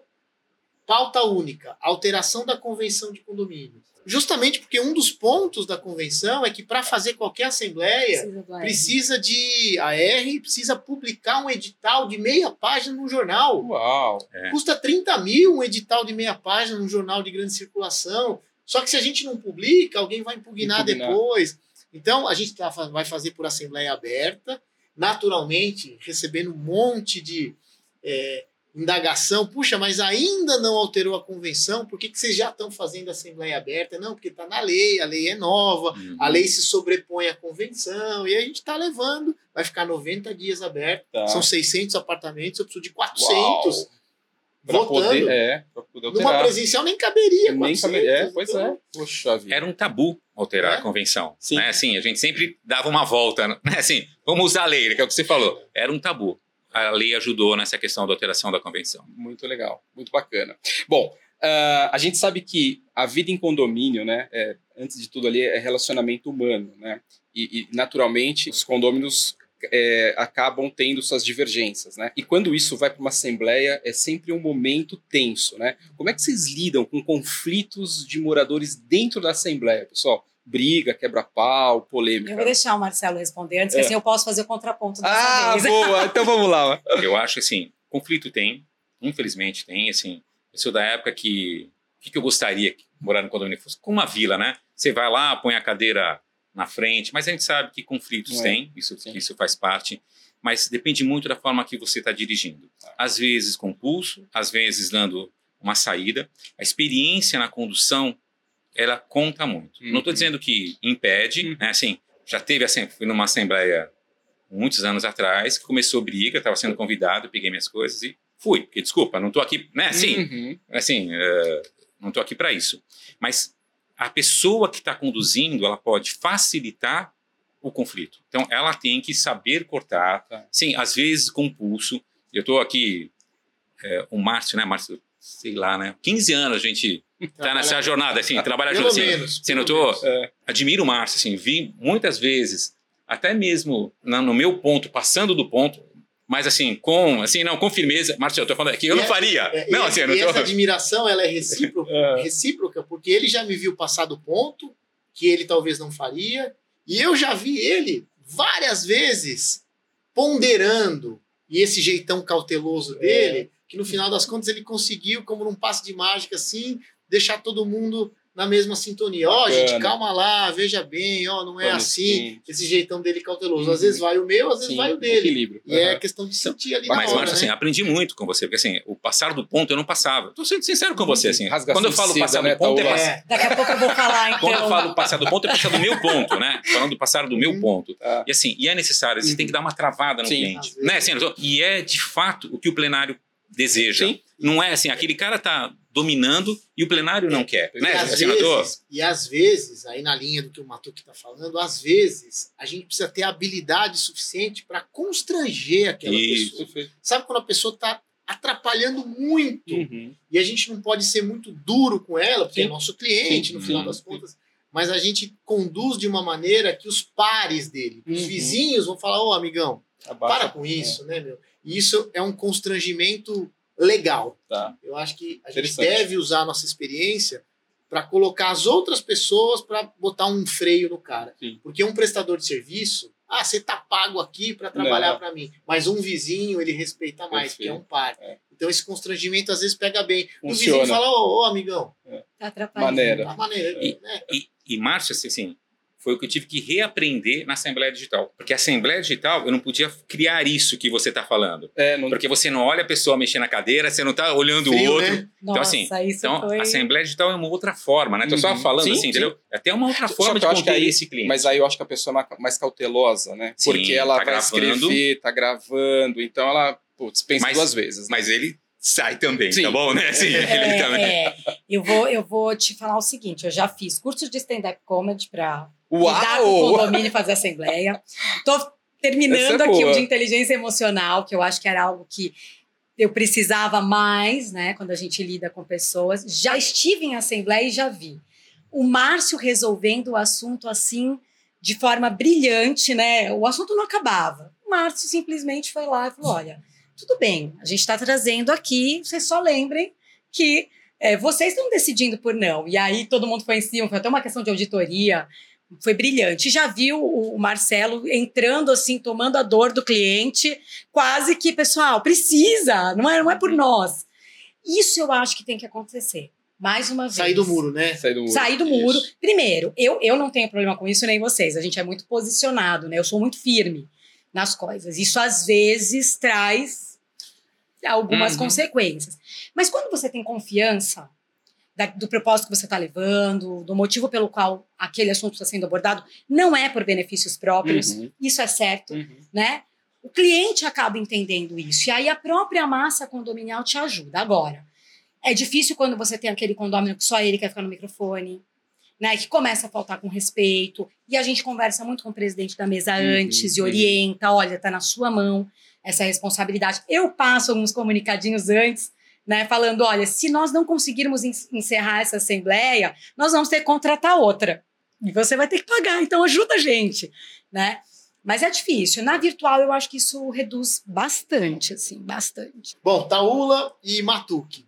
Pauta única, alteração da convenção de condomínio. Justamente porque um dos pontos da convenção é que para fazer qualquer assembleia precisa, precisa de AR, precisa publicar um edital de meia página no jornal. Uau! É. Custa 30 mil um edital de meia página num jornal de grande circulação. Só que se a gente não publica, alguém vai impugnar, impugnar. depois. Então, a gente tá, vai fazer por assembleia aberta, naturalmente, recebendo um monte de é, indagação, puxa, mas ainda não alterou a convenção, por que, que vocês já estão fazendo assembleia aberta? Não, porque está na lei, a lei é nova, uhum. a lei se sobrepõe à convenção, e a gente está levando, vai ficar 90 dias aberto, tá. são 600 apartamentos, eu preciso de 400. Uau. Votando. Poder, é, poder Numa presencial nem caberia. Nem 400, caberia, é, pois então... é. Poxa vida. Era um tabu alterar é? a convenção. Sim. Né? Assim, a gente sempre dava uma volta, né? assim, vamos usar a lei, que é o que você falou. Era um tabu a lei ajudou nessa questão da alteração da convenção. Muito legal, muito bacana. Bom, uh, a gente sabe que a vida em condomínio, né, é, antes de tudo ali, é relacionamento humano, né? E, e naturalmente os condôminos é, acabam tendo suas divergências, né? E quando isso vai para uma assembleia, é sempre um momento tenso, né? Como é que vocês lidam com conflitos de moradores dentro da assembleia, pessoal? Briga, quebra-pau, polêmica. Eu vou deixar o Marcelo responder antes, é. que assim eu posso fazer o contraponto dessa ah, vez. boa! Então vamos lá. Eu acho assim, conflito tem, infelizmente tem, assim, eu sou da época que o que, que eu gostaria que morar no condomínio fosse com uma vila, né? Você vai lá, põe a cadeira na frente, mas a gente sabe que conflitos é. tem, isso, isso faz parte, mas depende muito da forma que você está dirigindo. Tá. Às vezes com pulso, às vezes dando uma saída. A experiência na condução, ela conta muito. Uhum. Não estou dizendo que impede, uhum. né? Assim, já teve assim, fui numa assembleia muitos anos atrás, que começou briga, estava sendo convidado, peguei minhas coisas e fui. Porque, desculpa, não estou aqui, né? Assim, uhum. assim uh, não estou aqui para isso. Mas a pessoa que está conduzindo, ela pode facilitar o conflito. Então, ela tem que saber cortar, tá. sim, às vezes com pulso. Eu estou aqui, é, o Márcio, né? Márcio, sei lá, né? 15 anos a gente está nessa jornada, assim, trabalha junto. Assim, menos, notou? É. Admiro o Márcio, assim, vi muitas vezes, até mesmo no meu ponto, passando do ponto, mas assim, com, assim, não, com firmeza. Márcio, eu tô falando aqui, eu e não é, faria. É, não, assim, eu não tô... essa admiração, ela é recíproca, é. recíproca, porque ele já me viu passar do ponto, que ele talvez não faria, e eu já vi ele várias vezes ponderando, e esse jeitão cauteloso é. dele, que no final das contas ele conseguiu, como num passe de mágica assim, deixar todo mundo na mesma sintonia. Ó, oh, gente, calma lá, veja bem, ó, oh, não é Vamos assim, sim. esse jeitão dele cauteloso. Uhum. Às vezes vai o meu, às vezes sim, vai o dele. Equilíbrio. E uhum. é questão de sentir ali Mas, na hora, Márcio, assim, né? aprendi muito com você, porque assim, o passar do ponto eu não passava. Tô sendo sincero com você, assim. Rasgação quando eu falo seda, passar né, do ponto, é, é Daqui a pouco eu vou falar, então. Quando eu falo passar do ponto, é passar do meu ponto, né? Falando do passar do meu uhum. ponto. Ah. E assim, e é necessário, você uhum. tem que dar uma travada no sim. cliente. Né? Assim, e é, de fato, o que o plenário deseja. Sim. Não é assim, aquele cara tá dominando e o plenário não quer. E né, às vezes, e às vezes, aí na linha do que o Matuque está falando, às vezes a gente precisa ter habilidade suficiente para constranger aquela Isso. pessoa. Sabe quando a pessoa está atrapalhando muito uhum. e a gente não pode ser muito duro com ela, porque Sim. é nosso cliente, Sim. no final uhum. das contas, mas a gente conduz de uma maneira que os pares dele, uhum. os vizinhos vão falar, ô oh, amigão, Abaixa, para com isso, é. né, meu? E isso é um constrangimento legal. Tá. Eu acho que a gente deve usar a nossa experiência para colocar as outras pessoas para botar um freio no cara. Sim. Porque um prestador de serviço, ah, você tá pago aqui para trabalhar para mim, mas um vizinho ele respeita mais, porque é um par. É. Então esse constrangimento às vezes pega bem. Funciona. O vizinho fala, ô, ô amigão. É. Tá atrapalhando. Maneira. Tá maneira. E, né? e, e Márcio, assim, foi o que eu tive que reaprender na Assembleia Digital. Porque a Assembleia Digital, eu não podia criar isso que você está falando. É, não... Porque você não olha a pessoa mexer na cadeira, você não está olhando Frio, o outro. Né? Então, Nossa, assim, então, foi... a Assembleia Digital é uma outra forma, né? Tô uhum. só falando sim, assim, sim. entendeu? É até uma outra forma de conter aí, esse cliente. Mas aí eu acho que a pessoa é mais cautelosa, né? Sim, Porque ela tá vai gravando. escrever, tá gravando, então ela putz, pensa Mas- duas vezes. né? Mas ele sai também, Sim. tá bom, né? Ele É, também. é. Eu, vou, eu vou te falar o seguinte: eu já fiz cursos de stand-up comedy para com o Uau! condomínio e fazer assembleia. Tô terminando é aqui boa. o de inteligência emocional, que eu acho que era algo que eu precisava mais, né, quando a gente lida com pessoas. Já estive em assembleia e já vi. O Márcio resolvendo o assunto assim, de forma brilhante, né? O assunto não acabava. O Márcio simplesmente foi lá e falou: olha, tudo bem, a gente está trazendo aqui, vocês só lembrem que é, vocês estão decidindo por não. E aí todo mundo foi em cima, foi até uma questão de auditoria, foi brilhante. Já viu o Marcelo entrando assim, tomando a dor do cliente, quase que, pessoal, precisa, não é, não é por nós. Isso eu acho que tem que acontecer. Mais uma vez. Sair do muro, né? Sair do muro. Sair do muro. Isso. Primeiro, eu, eu não tenho problema com isso, nem vocês. A gente é muito posicionado, né? Eu sou muito firme nas coisas. Isso às vezes traz algumas Uhum. consequências. Mas quando você tem confiança da- do propósito que você está levando, do motivo pelo qual aquele assunto está sendo abordado, não é por benefícios próprios, Uhum. isso é certo, Uhum. né? O cliente acaba entendendo isso. E aí a própria massa condominial te ajuda. Agora, é difícil quando você tem aquele condomínio que só ele quer ficar no microfone, né? Que começa a faltar com respeito. E a gente conversa muito com o presidente da mesa Uhum, antes e uhum. orienta: olha, tá na sua mão essa responsabilidade. Eu passo alguns comunicadinhos antes. Né, falando, olha, se nós não conseguirmos en- encerrar essa assembleia, nós vamos ter que contratar outra. E você vai ter que pagar, então ajuda a gente, né? Mas é difícil. Na virtual, eu acho que isso reduz bastante, assim, bastante. Bom, Taula e Matuque.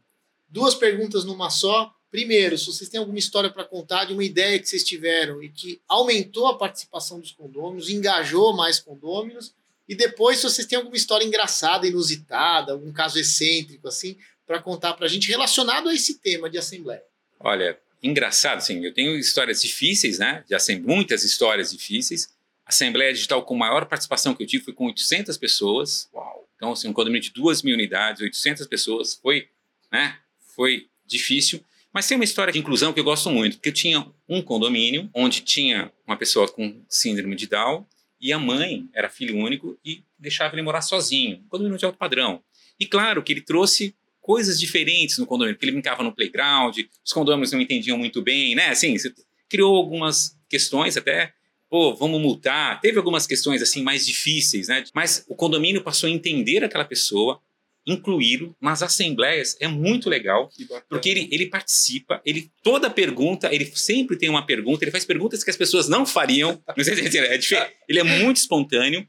Duas perguntas numa só. primeiro, se vocês têm alguma história para contar de uma ideia que vocês tiveram e que aumentou a participação dos condôminos, engajou mais condôminos, e depois, se vocês têm alguma história engraçada, inusitada, algum caso excêntrico, assim, para contar para a gente relacionado a esse tema de assembleia. Olha, engraçado, sim. Eu tenho histórias difíceis, né? Já sem muitas histórias difíceis. Assembleia Digital com maior participação que eu tive foi com 800 pessoas. Uau! Então, assim, um condomínio de 2 mil unidades, 800 pessoas, foi, né? Foi difícil. Mas tem uma história de inclusão que eu gosto muito, porque eu tinha um condomínio onde tinha uma pessoa com síndrome de Down e a mãe era filho único e deixava ele morar sozinho, um condomínio de alto padrão. E claro que ele trouxe coisas diferentes no condomínio, porque ele brincava no playground, os condomínios não entendiam muito bem, né? Assim, criou algumas questões até pô, vamos multar. Teve algumas questões assim mais difíceis, né? Mas o condomínio passou a entender aquela pessoa, incluí-lo nas assembleias. É muito legal, porque ele, ele participa, ele toda pergunta, ele sempre tem uma pergunta, ele faz perguntas que as pessoas não fariam. Não sei se é diferente. Ele é muito espontâneo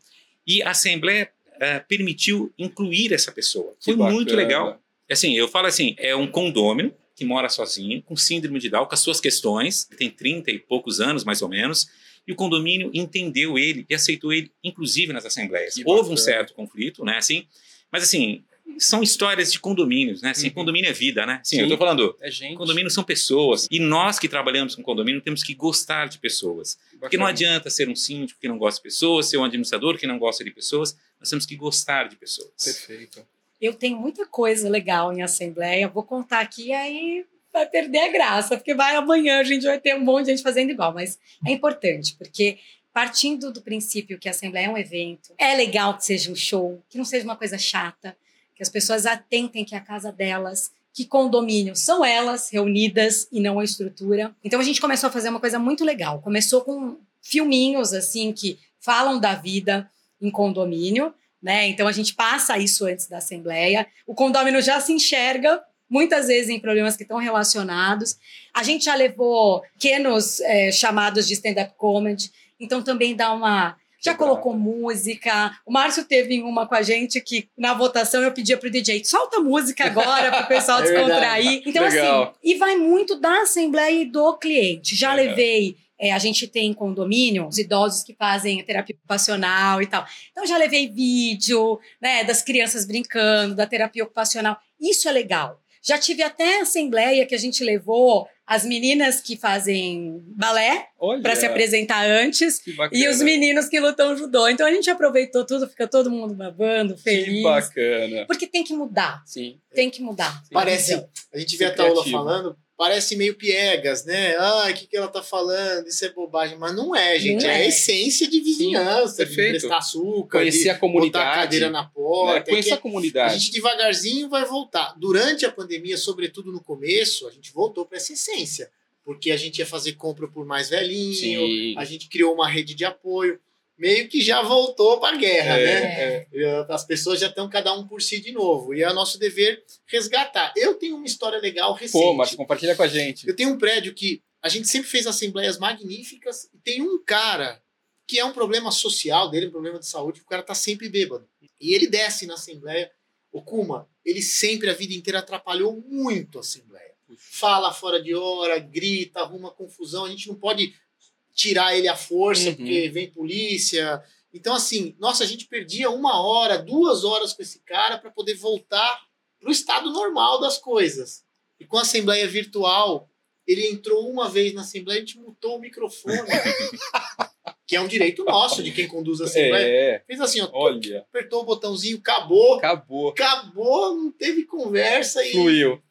e a assembleia uh, permitiu incluir essa pessoa. Foi muito legal. Assim, eu falo assim, é um condômino que mora sozinho, com síndrome de Down, com as suas questões, tem 30 e poucos anos, mais ou menos, e o condomínio entendeu ele e aceitou ele, inclusive nas assembleias. Que Houve bacana. um certo conflito, né, assim, mas assim, são histórias de condomínios, né? Assim, uhum. condomínio é vida, né? Sim, Sim, eu tô falando. É gente. Condomínios são pessoas. E nós que trabalhamos com condomínio temos que gostar de pessoas. Bacana. Porque não adianta ser um síndico que não gosta de pessoas, ser um administrador que não gosta de pessoas. Nós temos que gostar de pessoas. Perfeito. Eu tenho muita coisa legal em assembleia. Vou contar aqui aí vai perder a graça, porque vai amanhã a gente vai ter um monte de gente fazendo igual, mas é importante, porque partindo do princípio que a Assembleia é um evento, é legal que seja um show, que não seja uma coisa chata, que as pessoas atentem que a casa delas, que condomínio são elas reunidas e não a estrutura. Então a gente começou a fazer uma coisa muito legal. Começou com filminhos assim que falam da vida em condomínio, né? Então a gente passa isso antes da assembleia. O condomínio já se enxerga muitas vezes em problemas que estão relacionados. A gente já levou pequenos é, chamados de stand-up comedy, então também dá uma. Já colocou música. O Márcio teve uma com a gente que na votação eu pedia pro DJ, solta música agora para o pessoal é descontrair. Então, assim, Legal. assim, e vai muito da assembleia e do cliente. Já levei é, a gente tem condomínio, os idosos que fazem terapia ocupacional e tal. Então, já levei vídeo né, das crianças brincando, da terapia ocupacional. Isso é legal. Já tive até assembleia que a gente levou as meninas que fazem balé para se apresentar antes e os meninos que lutam judô. Então a gente aproveitou tudo, fica todo mundo babando, feliz. Que bacana. Porque tem que mudar. Sim. Tem que mudar. Parece, a gente vê a Taula falando, parece meio piegas, né? Ah, o que, que ela tá falando? Isso é bobagem. Mas não é, gente. Não é. é. a essência de vizinhança, Sim, de prestar açúcar, conhecer a comunidade. botar a cadeira na porta. É, conhecer a comunidade. A gente devagarzinho vai voltar. Durante a pandemia, sobretudo no começo, a gente voltou para essa essência. Porque a gente ia fazer compra por mais velhinho, Sim. a gente criou uma rede de apoio meio que já voltou para a guerra, é, né? É. As pessoas já estão cada um por si de novo. E é nosso dever resgatar. Eu tenho uma história legal recente. Pô, mas compartilha com a gente. Eu tenho um prédio que a gente sempre fez assembleias magníficas e tem um cara que é um problema social dele, um problema de saúde, o cara tá sempre bêbado. E ele desce na assembleia. O Kuma, ele sempre a vida inteira atrapalhou muito a assembleia. Fala fora de hora, grita, arruma confusão. A gente não pode tirar ele à força, uhum. porque vem polícia. Então, assim, nossa, a gente perdia uma hora, duas horas com esse cara para poder voltar para o estado normal das coisas. E com a Assembleia Virtual, ele entrou uma vez na Assembleia e a gente mutou o microfone. que é um direito nosso de quem conduz a Assembleia. É. Fez assim, ó, Olha. apertou o botãozinho, acabou. Acabou. Acabou, não teve conversa. E... Fluiu.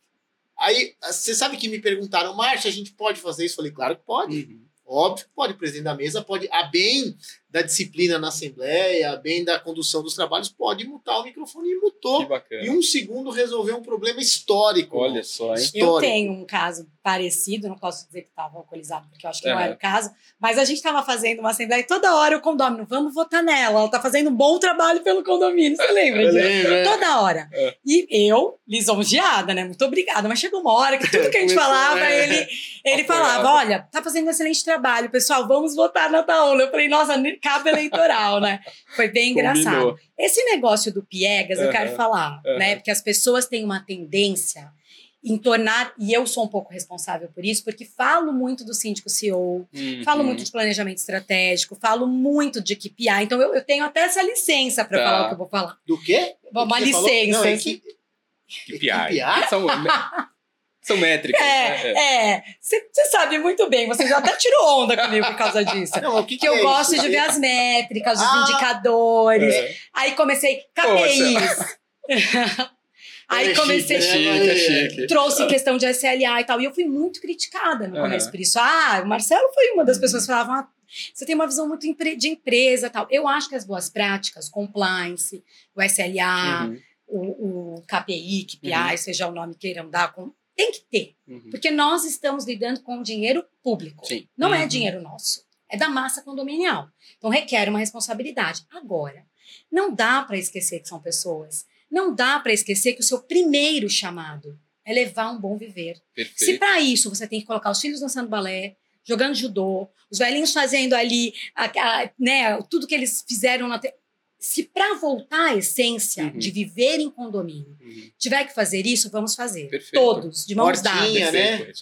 Aí, você sabe que me perguntaram, Márcia, a gente pode fazer isso? Eu falei, claro que pode. Uhum. Óbvio que pode, o presidente da mesa pode, a bem da disciplina na Assembleia, a bem da condução dos trabalhos, pode mutar o microfone e mutou. E um segundo resolveu um problema histórico. Olha só, hein? Histórico. Eu tenho um caso parecido, não posso dizer que estava alcoolizado, porque eu acho que não era o caso, mas a gente estava fazendo uma Assembleia e toda hora o condomínio, vamos votar nela, ela está fazendo um bom trabalho pelo condomínio, você lembra disso? Lembro, é. Toda hora. É. E eu, lisonjeada, né? Muito obrigada, mas chegou uma hora que tudo que a gente falava, é. ele, ele falava: olha, tá fazendo um excelente trabalho, pessoal, vamos votar na Taona. Eu falei, nossa, cabo eleitoral, né? Foi bem engraçado. Esse negócio do Piegas, eu quero falar, né? Porque as pessoas têm uma tendência em tornar, e eu sou um pouco responsável por isso, porque falo muito do síndico CEO, uhum. falo muito de planejamento estratégico, falo muito de KPI, então eu, eu tenho até essa licença para tá. falar o que eu vou falar. Do quê? Uma licença. Não, é que... KPI. São, são métricas. É, é. Você é. sabe muito bem, você já até tirou onda comigo por causa disso. Não, o que, que, que eu é gosto isso? de ver as métricas, os ah, indicadores. É. Aí comecei, KPIs. Aí é comecei. Chique, é chique. Trouxe questão de SLA e tal. E eu fui muito criticada no começo por isso. Ah, o Marcelo foi uma das pessoas que falavam. Ah, você tem uma visão muito de empresa tal. Eu acho que as boas práticas, compliance, o SLA, uhum. o, o, KPI, KPI, uhum. seja o nome que queiram dar, com, tem que ter. Uhum. Porque nós estamos lidando com dinheiro público. Sim. Não é uhum. dinheiro nosso. É da massa condominial. Então requer uma responsabilidade. Agora, não dá para esquecer que são pessoas não dá para esquecer que o seu primeiro chamado é levar um bom viver. Perfeito. Se para isso você tem que colocar os filhos dançando balé, jogando judô, os velhinhos fazendo ali a, a, né, tudo que eles fizeram na te se para voltar à essência uhum. de viver em condomínio uhum. tiver que fazer isso, vamos fazer. Perfeito. Todos, de mãos Hortinha, dadas.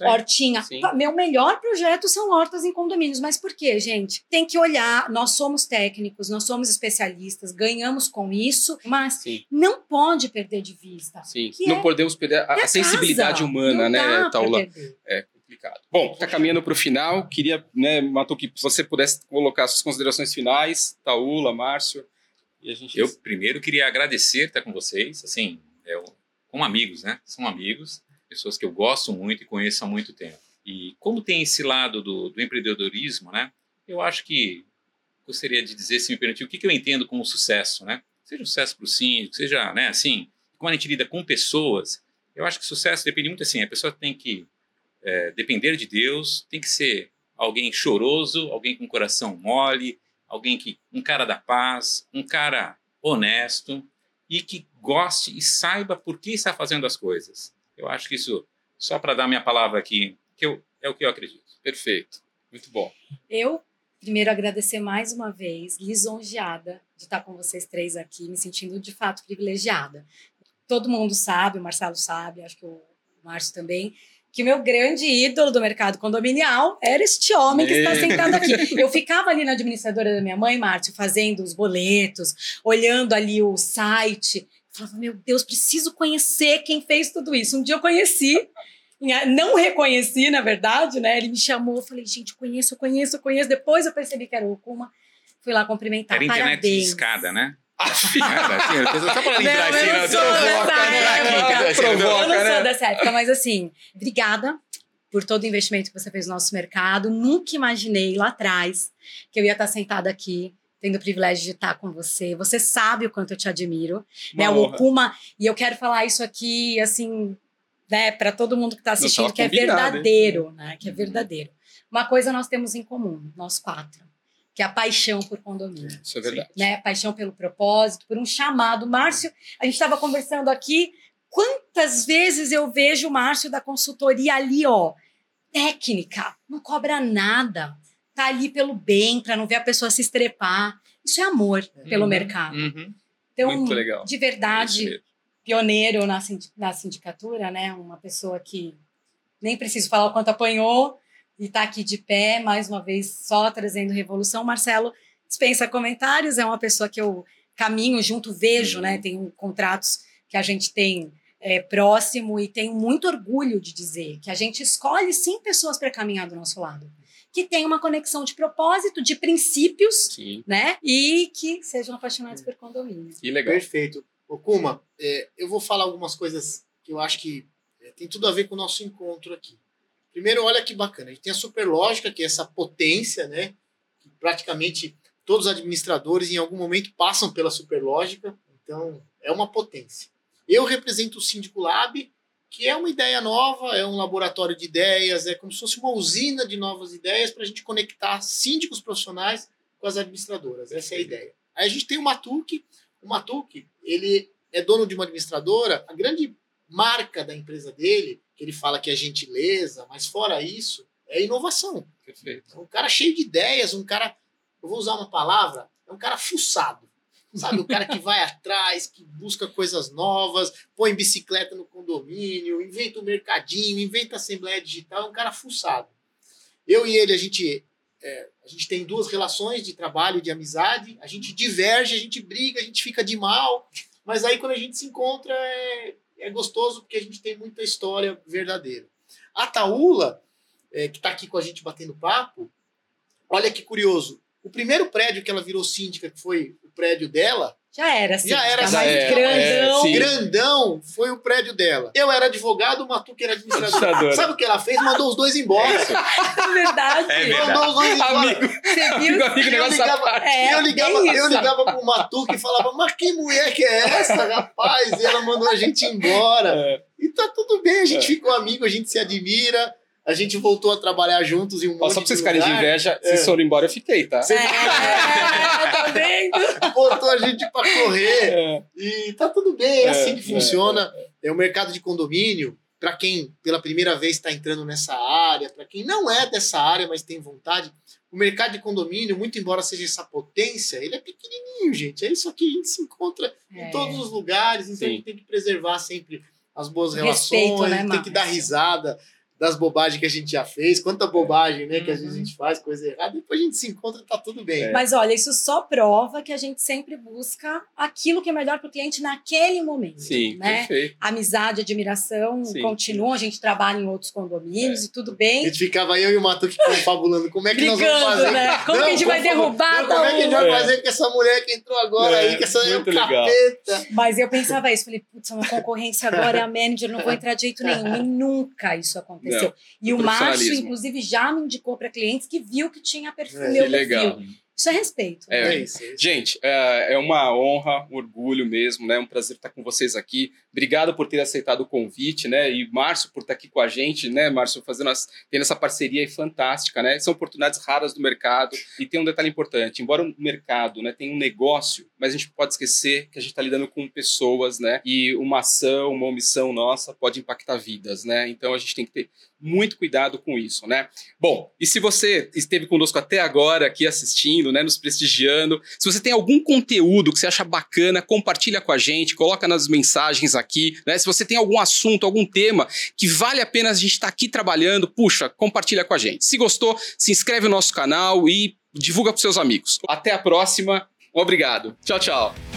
Né? Hortinha. Sim. Meu melhor projeto são hortas em condomínios. Mas por quê, gente? Tem que olhar. Nós somos técnicos, nós somos especialistas, ganhamos com isso, mas Sim. não pode perder de vista. Sim. Não é, podemos perder a, a sensibilidade humana, não né, Taula? É complicado. Bom, está caminhando para o final. Queria, né, Matou, que você pudesse colocar suas considerações finais, Taula, Márcio. Gente... Eu primeiro queria agradecer estar com vocês, assim, é, como amigos, né? São amigos, pessoas que eu gosto muito e conheço há muito tempo. E como tem esse lado do, do empreendedorismo, né? Eu acho que gostaria de dizer, se me permitir, o que, que eu entendo como sucesso, né? Seja um sucesso para o síndico, seja, né, assim, como a gente lida com pessoas. Eu acho que sucesso depende muito assim, a pessoa tem que é, depender de Deus, tem que ser alguém choroso, alguém com coração mole, alguém que um cara da paz, um cara honesto e que goste e saiba por que está fazendo as coisas. Eu acho que isso, só para dar minha palavra aqui, que eu, é o que eu acredito. Perfeito. Muito bom. Eu primeiro agradecer mais uma vez, lisonjeada de estar com vocês três aqui, me sentindo de fato privilegiada. Todo mundo sabe, o Marcelo sabe, acho que o Márcio também, que o meu grande ídolo do mercado condominial era este homem que está sentado aqui. Eu ficava ali na administradora da minha mãe, Márcio, fazendo os boletos, olhando ali o site. falava, meu Deus, preciso conhecer quem fez tudo isso. Um dia eu conheci, não reconheci, na verdade, né? Ele me chamou, eu falei, gente, conheço, conheço, conheço. Depois eu percebi que era o Okuma. Fui lá cumprimentar. Era internet Parabéns. de escada, né? Nada, assim, eu só pra lembrar assim, não, sou dessa época. Eu não sou dessa época, mas assim, obrigada por todo o investimento que você fez no nosso mercado. Nunca imaginei lá atrás que eu ia estar sentada aqui tendo o privilégio de estar com você. Você sabe o quanto eu te admiro. né? O Okuma, e eu quero falar isso aqui, assim, né, para todo mundo que está assistindo, que é verdadeiro, né? Que é verdadeiro. Uma coisa nós temos em comum, nós quatro que é a paixão por condomínio. Isso é verdade. Né? Paixão pelo propósito, por um chamado. Márcio, a gente estava conversando aqui, quantas vezes eu vejo o Márcio da consultoria ali, ó, técnica, não cobra nada, tá ali pelo bem, para não ver a pessoa se estrepar. Isso é amor uhum. pelo mercado. Uhum. Então, Muito legal. de verdade, pioneiro na, na sindicatura, né? Uma pessoa que nem preciso falar o quanto apanhou, e está aqui de pé, mais uma vez, só trazendo revolução. Marcelo dispensa comentários, é uma pessoa que eu caminho junto, vejo, né? Tem contratos que a gente tem é, próximo e tenho muito orgulho de dizer que a gente escolhe sim pessoas para caminhar do nosso lado. Que tem uma conexão de propósito, de princípios, sim. né? E que sejam apaixonados por condomínio. Que legal. Perfeito. Okuma, é, eu vou falar algumas coisas que eu acho que é, tem tudo a ver com o nosso encontro aqui. Primeiro, olha que bacana. A gente tem a Superlógica, que é essa potência, né? Que praticamente todos os administradores, em algum momento, passam pela Superlógica. Então, é uma potência. Eu represento o Síndico Lab, que é uma ideia nova, é um laboratório de ideias, é como se fosse uma usina de novas ideias para a gente conectar síndicos profissionais com as administradoras. Essa é a ideia. Aí a gente tem o Matuque. O Matuque, ele é dono de uma administradora. A grande marca da empresa dele que ele fala que é gentileza, mas fora isso, é inovação. Perfeito. É um cara cheio de ideias, um cara, eu vou usar uma palavra, é um cara fuçado. Sabe, o cara que vai atrás, que busca coisas novas, põe bicicleta no condomínio, inventa o um mercadinho, inventa assembleia digital, é um cara fuçado. Eu e ele, a gente, é, a gente tem duas relações de trabalho, de amizade, a gente diverge, a gente briga, a gente fica de mal, mas aí quando a gente se encontra é, é gostoso porque a gente tem muita história verdadeira. A Taula, é, que está aqui com a gente batendo papo, olha que curioso. O primeiro prédio que ela virou síndica, que foi o prédio dela, já era assim. Já era assim. É, grandão. É, grandão foi o prédio dela. Eu era advogado, o Matuque era administrador. Sabe o que ela fez? Mandou os dois embora. É verdade. É verdade. Mandou os dois embora. Amigo, Você viu? amigo, amigo, eu, ligava, é, eu, ligava, é eu ligava pro Matuque e falava, mas que mulher que é essa, rapaz? E ela mandou a gente embora. É. E tá tudo bem, a gente É. ficou amigo, a gente se admira. A gente voltou a trabalhar juntos em um Ó, monte só pra vocês de ficarem de inveja, É. vocês foram embora, eu fiquei, tá? Você- É, tá vendo? botou a gente para correr É. e tá tudo bem, é, assim que é, funciona. É, o mercado de condomínio, para quem pela primeira vez está entrando nessa área, para quem não é dessa área, mas tem vontade, o mercado de condomínio, muito embora seja essa potência, ele é pequenininho, gente. É isso aqui a gente se encontra É. em todos os lugares, então a Sim. gente tem que preservar sempre as boas Respeito, relações, né, tem que dar risada das bobagens que a gente já fez, quanta bobagem, né, que às vezes a Uhum. gente faz, coisa errada, depois a gente se encontra e tá tudo bem. É. Mas olha, isso só prova que a gente sempre busca aquilo que é melhor para o cliente naquele momento. Sim, né? perfeito. Amizade, admiração Sim. continuam, a gente trabalha em outros condomínios e tudo bem. A gente ficava eu e o Matuque confabulando como é que nós vamos Brigando, fazer. né? Como que a gente vai derrubar Não, Como é que a gente vai É. fazer com essa mulher que entrou agora É, aí, que essa é um capeta. Mas eu pensava isso, falei, putz, uma concorrência agora é a manager, não vou entrar de jeito nenhum. E nunca isso aconteceu. E o Márcio, profissionalismo. inclusive, já me indicou para clientes que viu que tinha perfil, É, meu que perfil. legal. Isso é respeito. É, É isso. é isso. Gente, é é uma honra, um orgulho mesmo, né? É um prazer estar com vocês aqui. Obrigado por ter aceitado o convite, né? E Márcio por estar aqui com a gente, né, Márcio, fazendo as, tendo essa parceria aí fantástica, né? São oportunidades raras do mercado. E tem um detalhe importante: embora o mercado né, tenha um negócio, mas a gente pode esquecer que a gente está lidando com pessoas, né? E uma ação, uma omissão nossa pode impactar vidas, né? Então a gente tem que ter muito cuidado com isso, né? Bom, e se você esteve conosco até agora aqui assistindo, né, nos prestigiando, se você tem algum conteúdo que você acha bacana, compartilha com a gente, coloca nas mensagens aqui, né? Se você tem algum assunto, algum tema que vale a pena a gente estar aqui trabalhando, puxa, compartilha com a gente. Se gostou, se inscreve no nosso canal e divulga para seus amigos. Até a próxima. Obrigado. Tchau, tchau.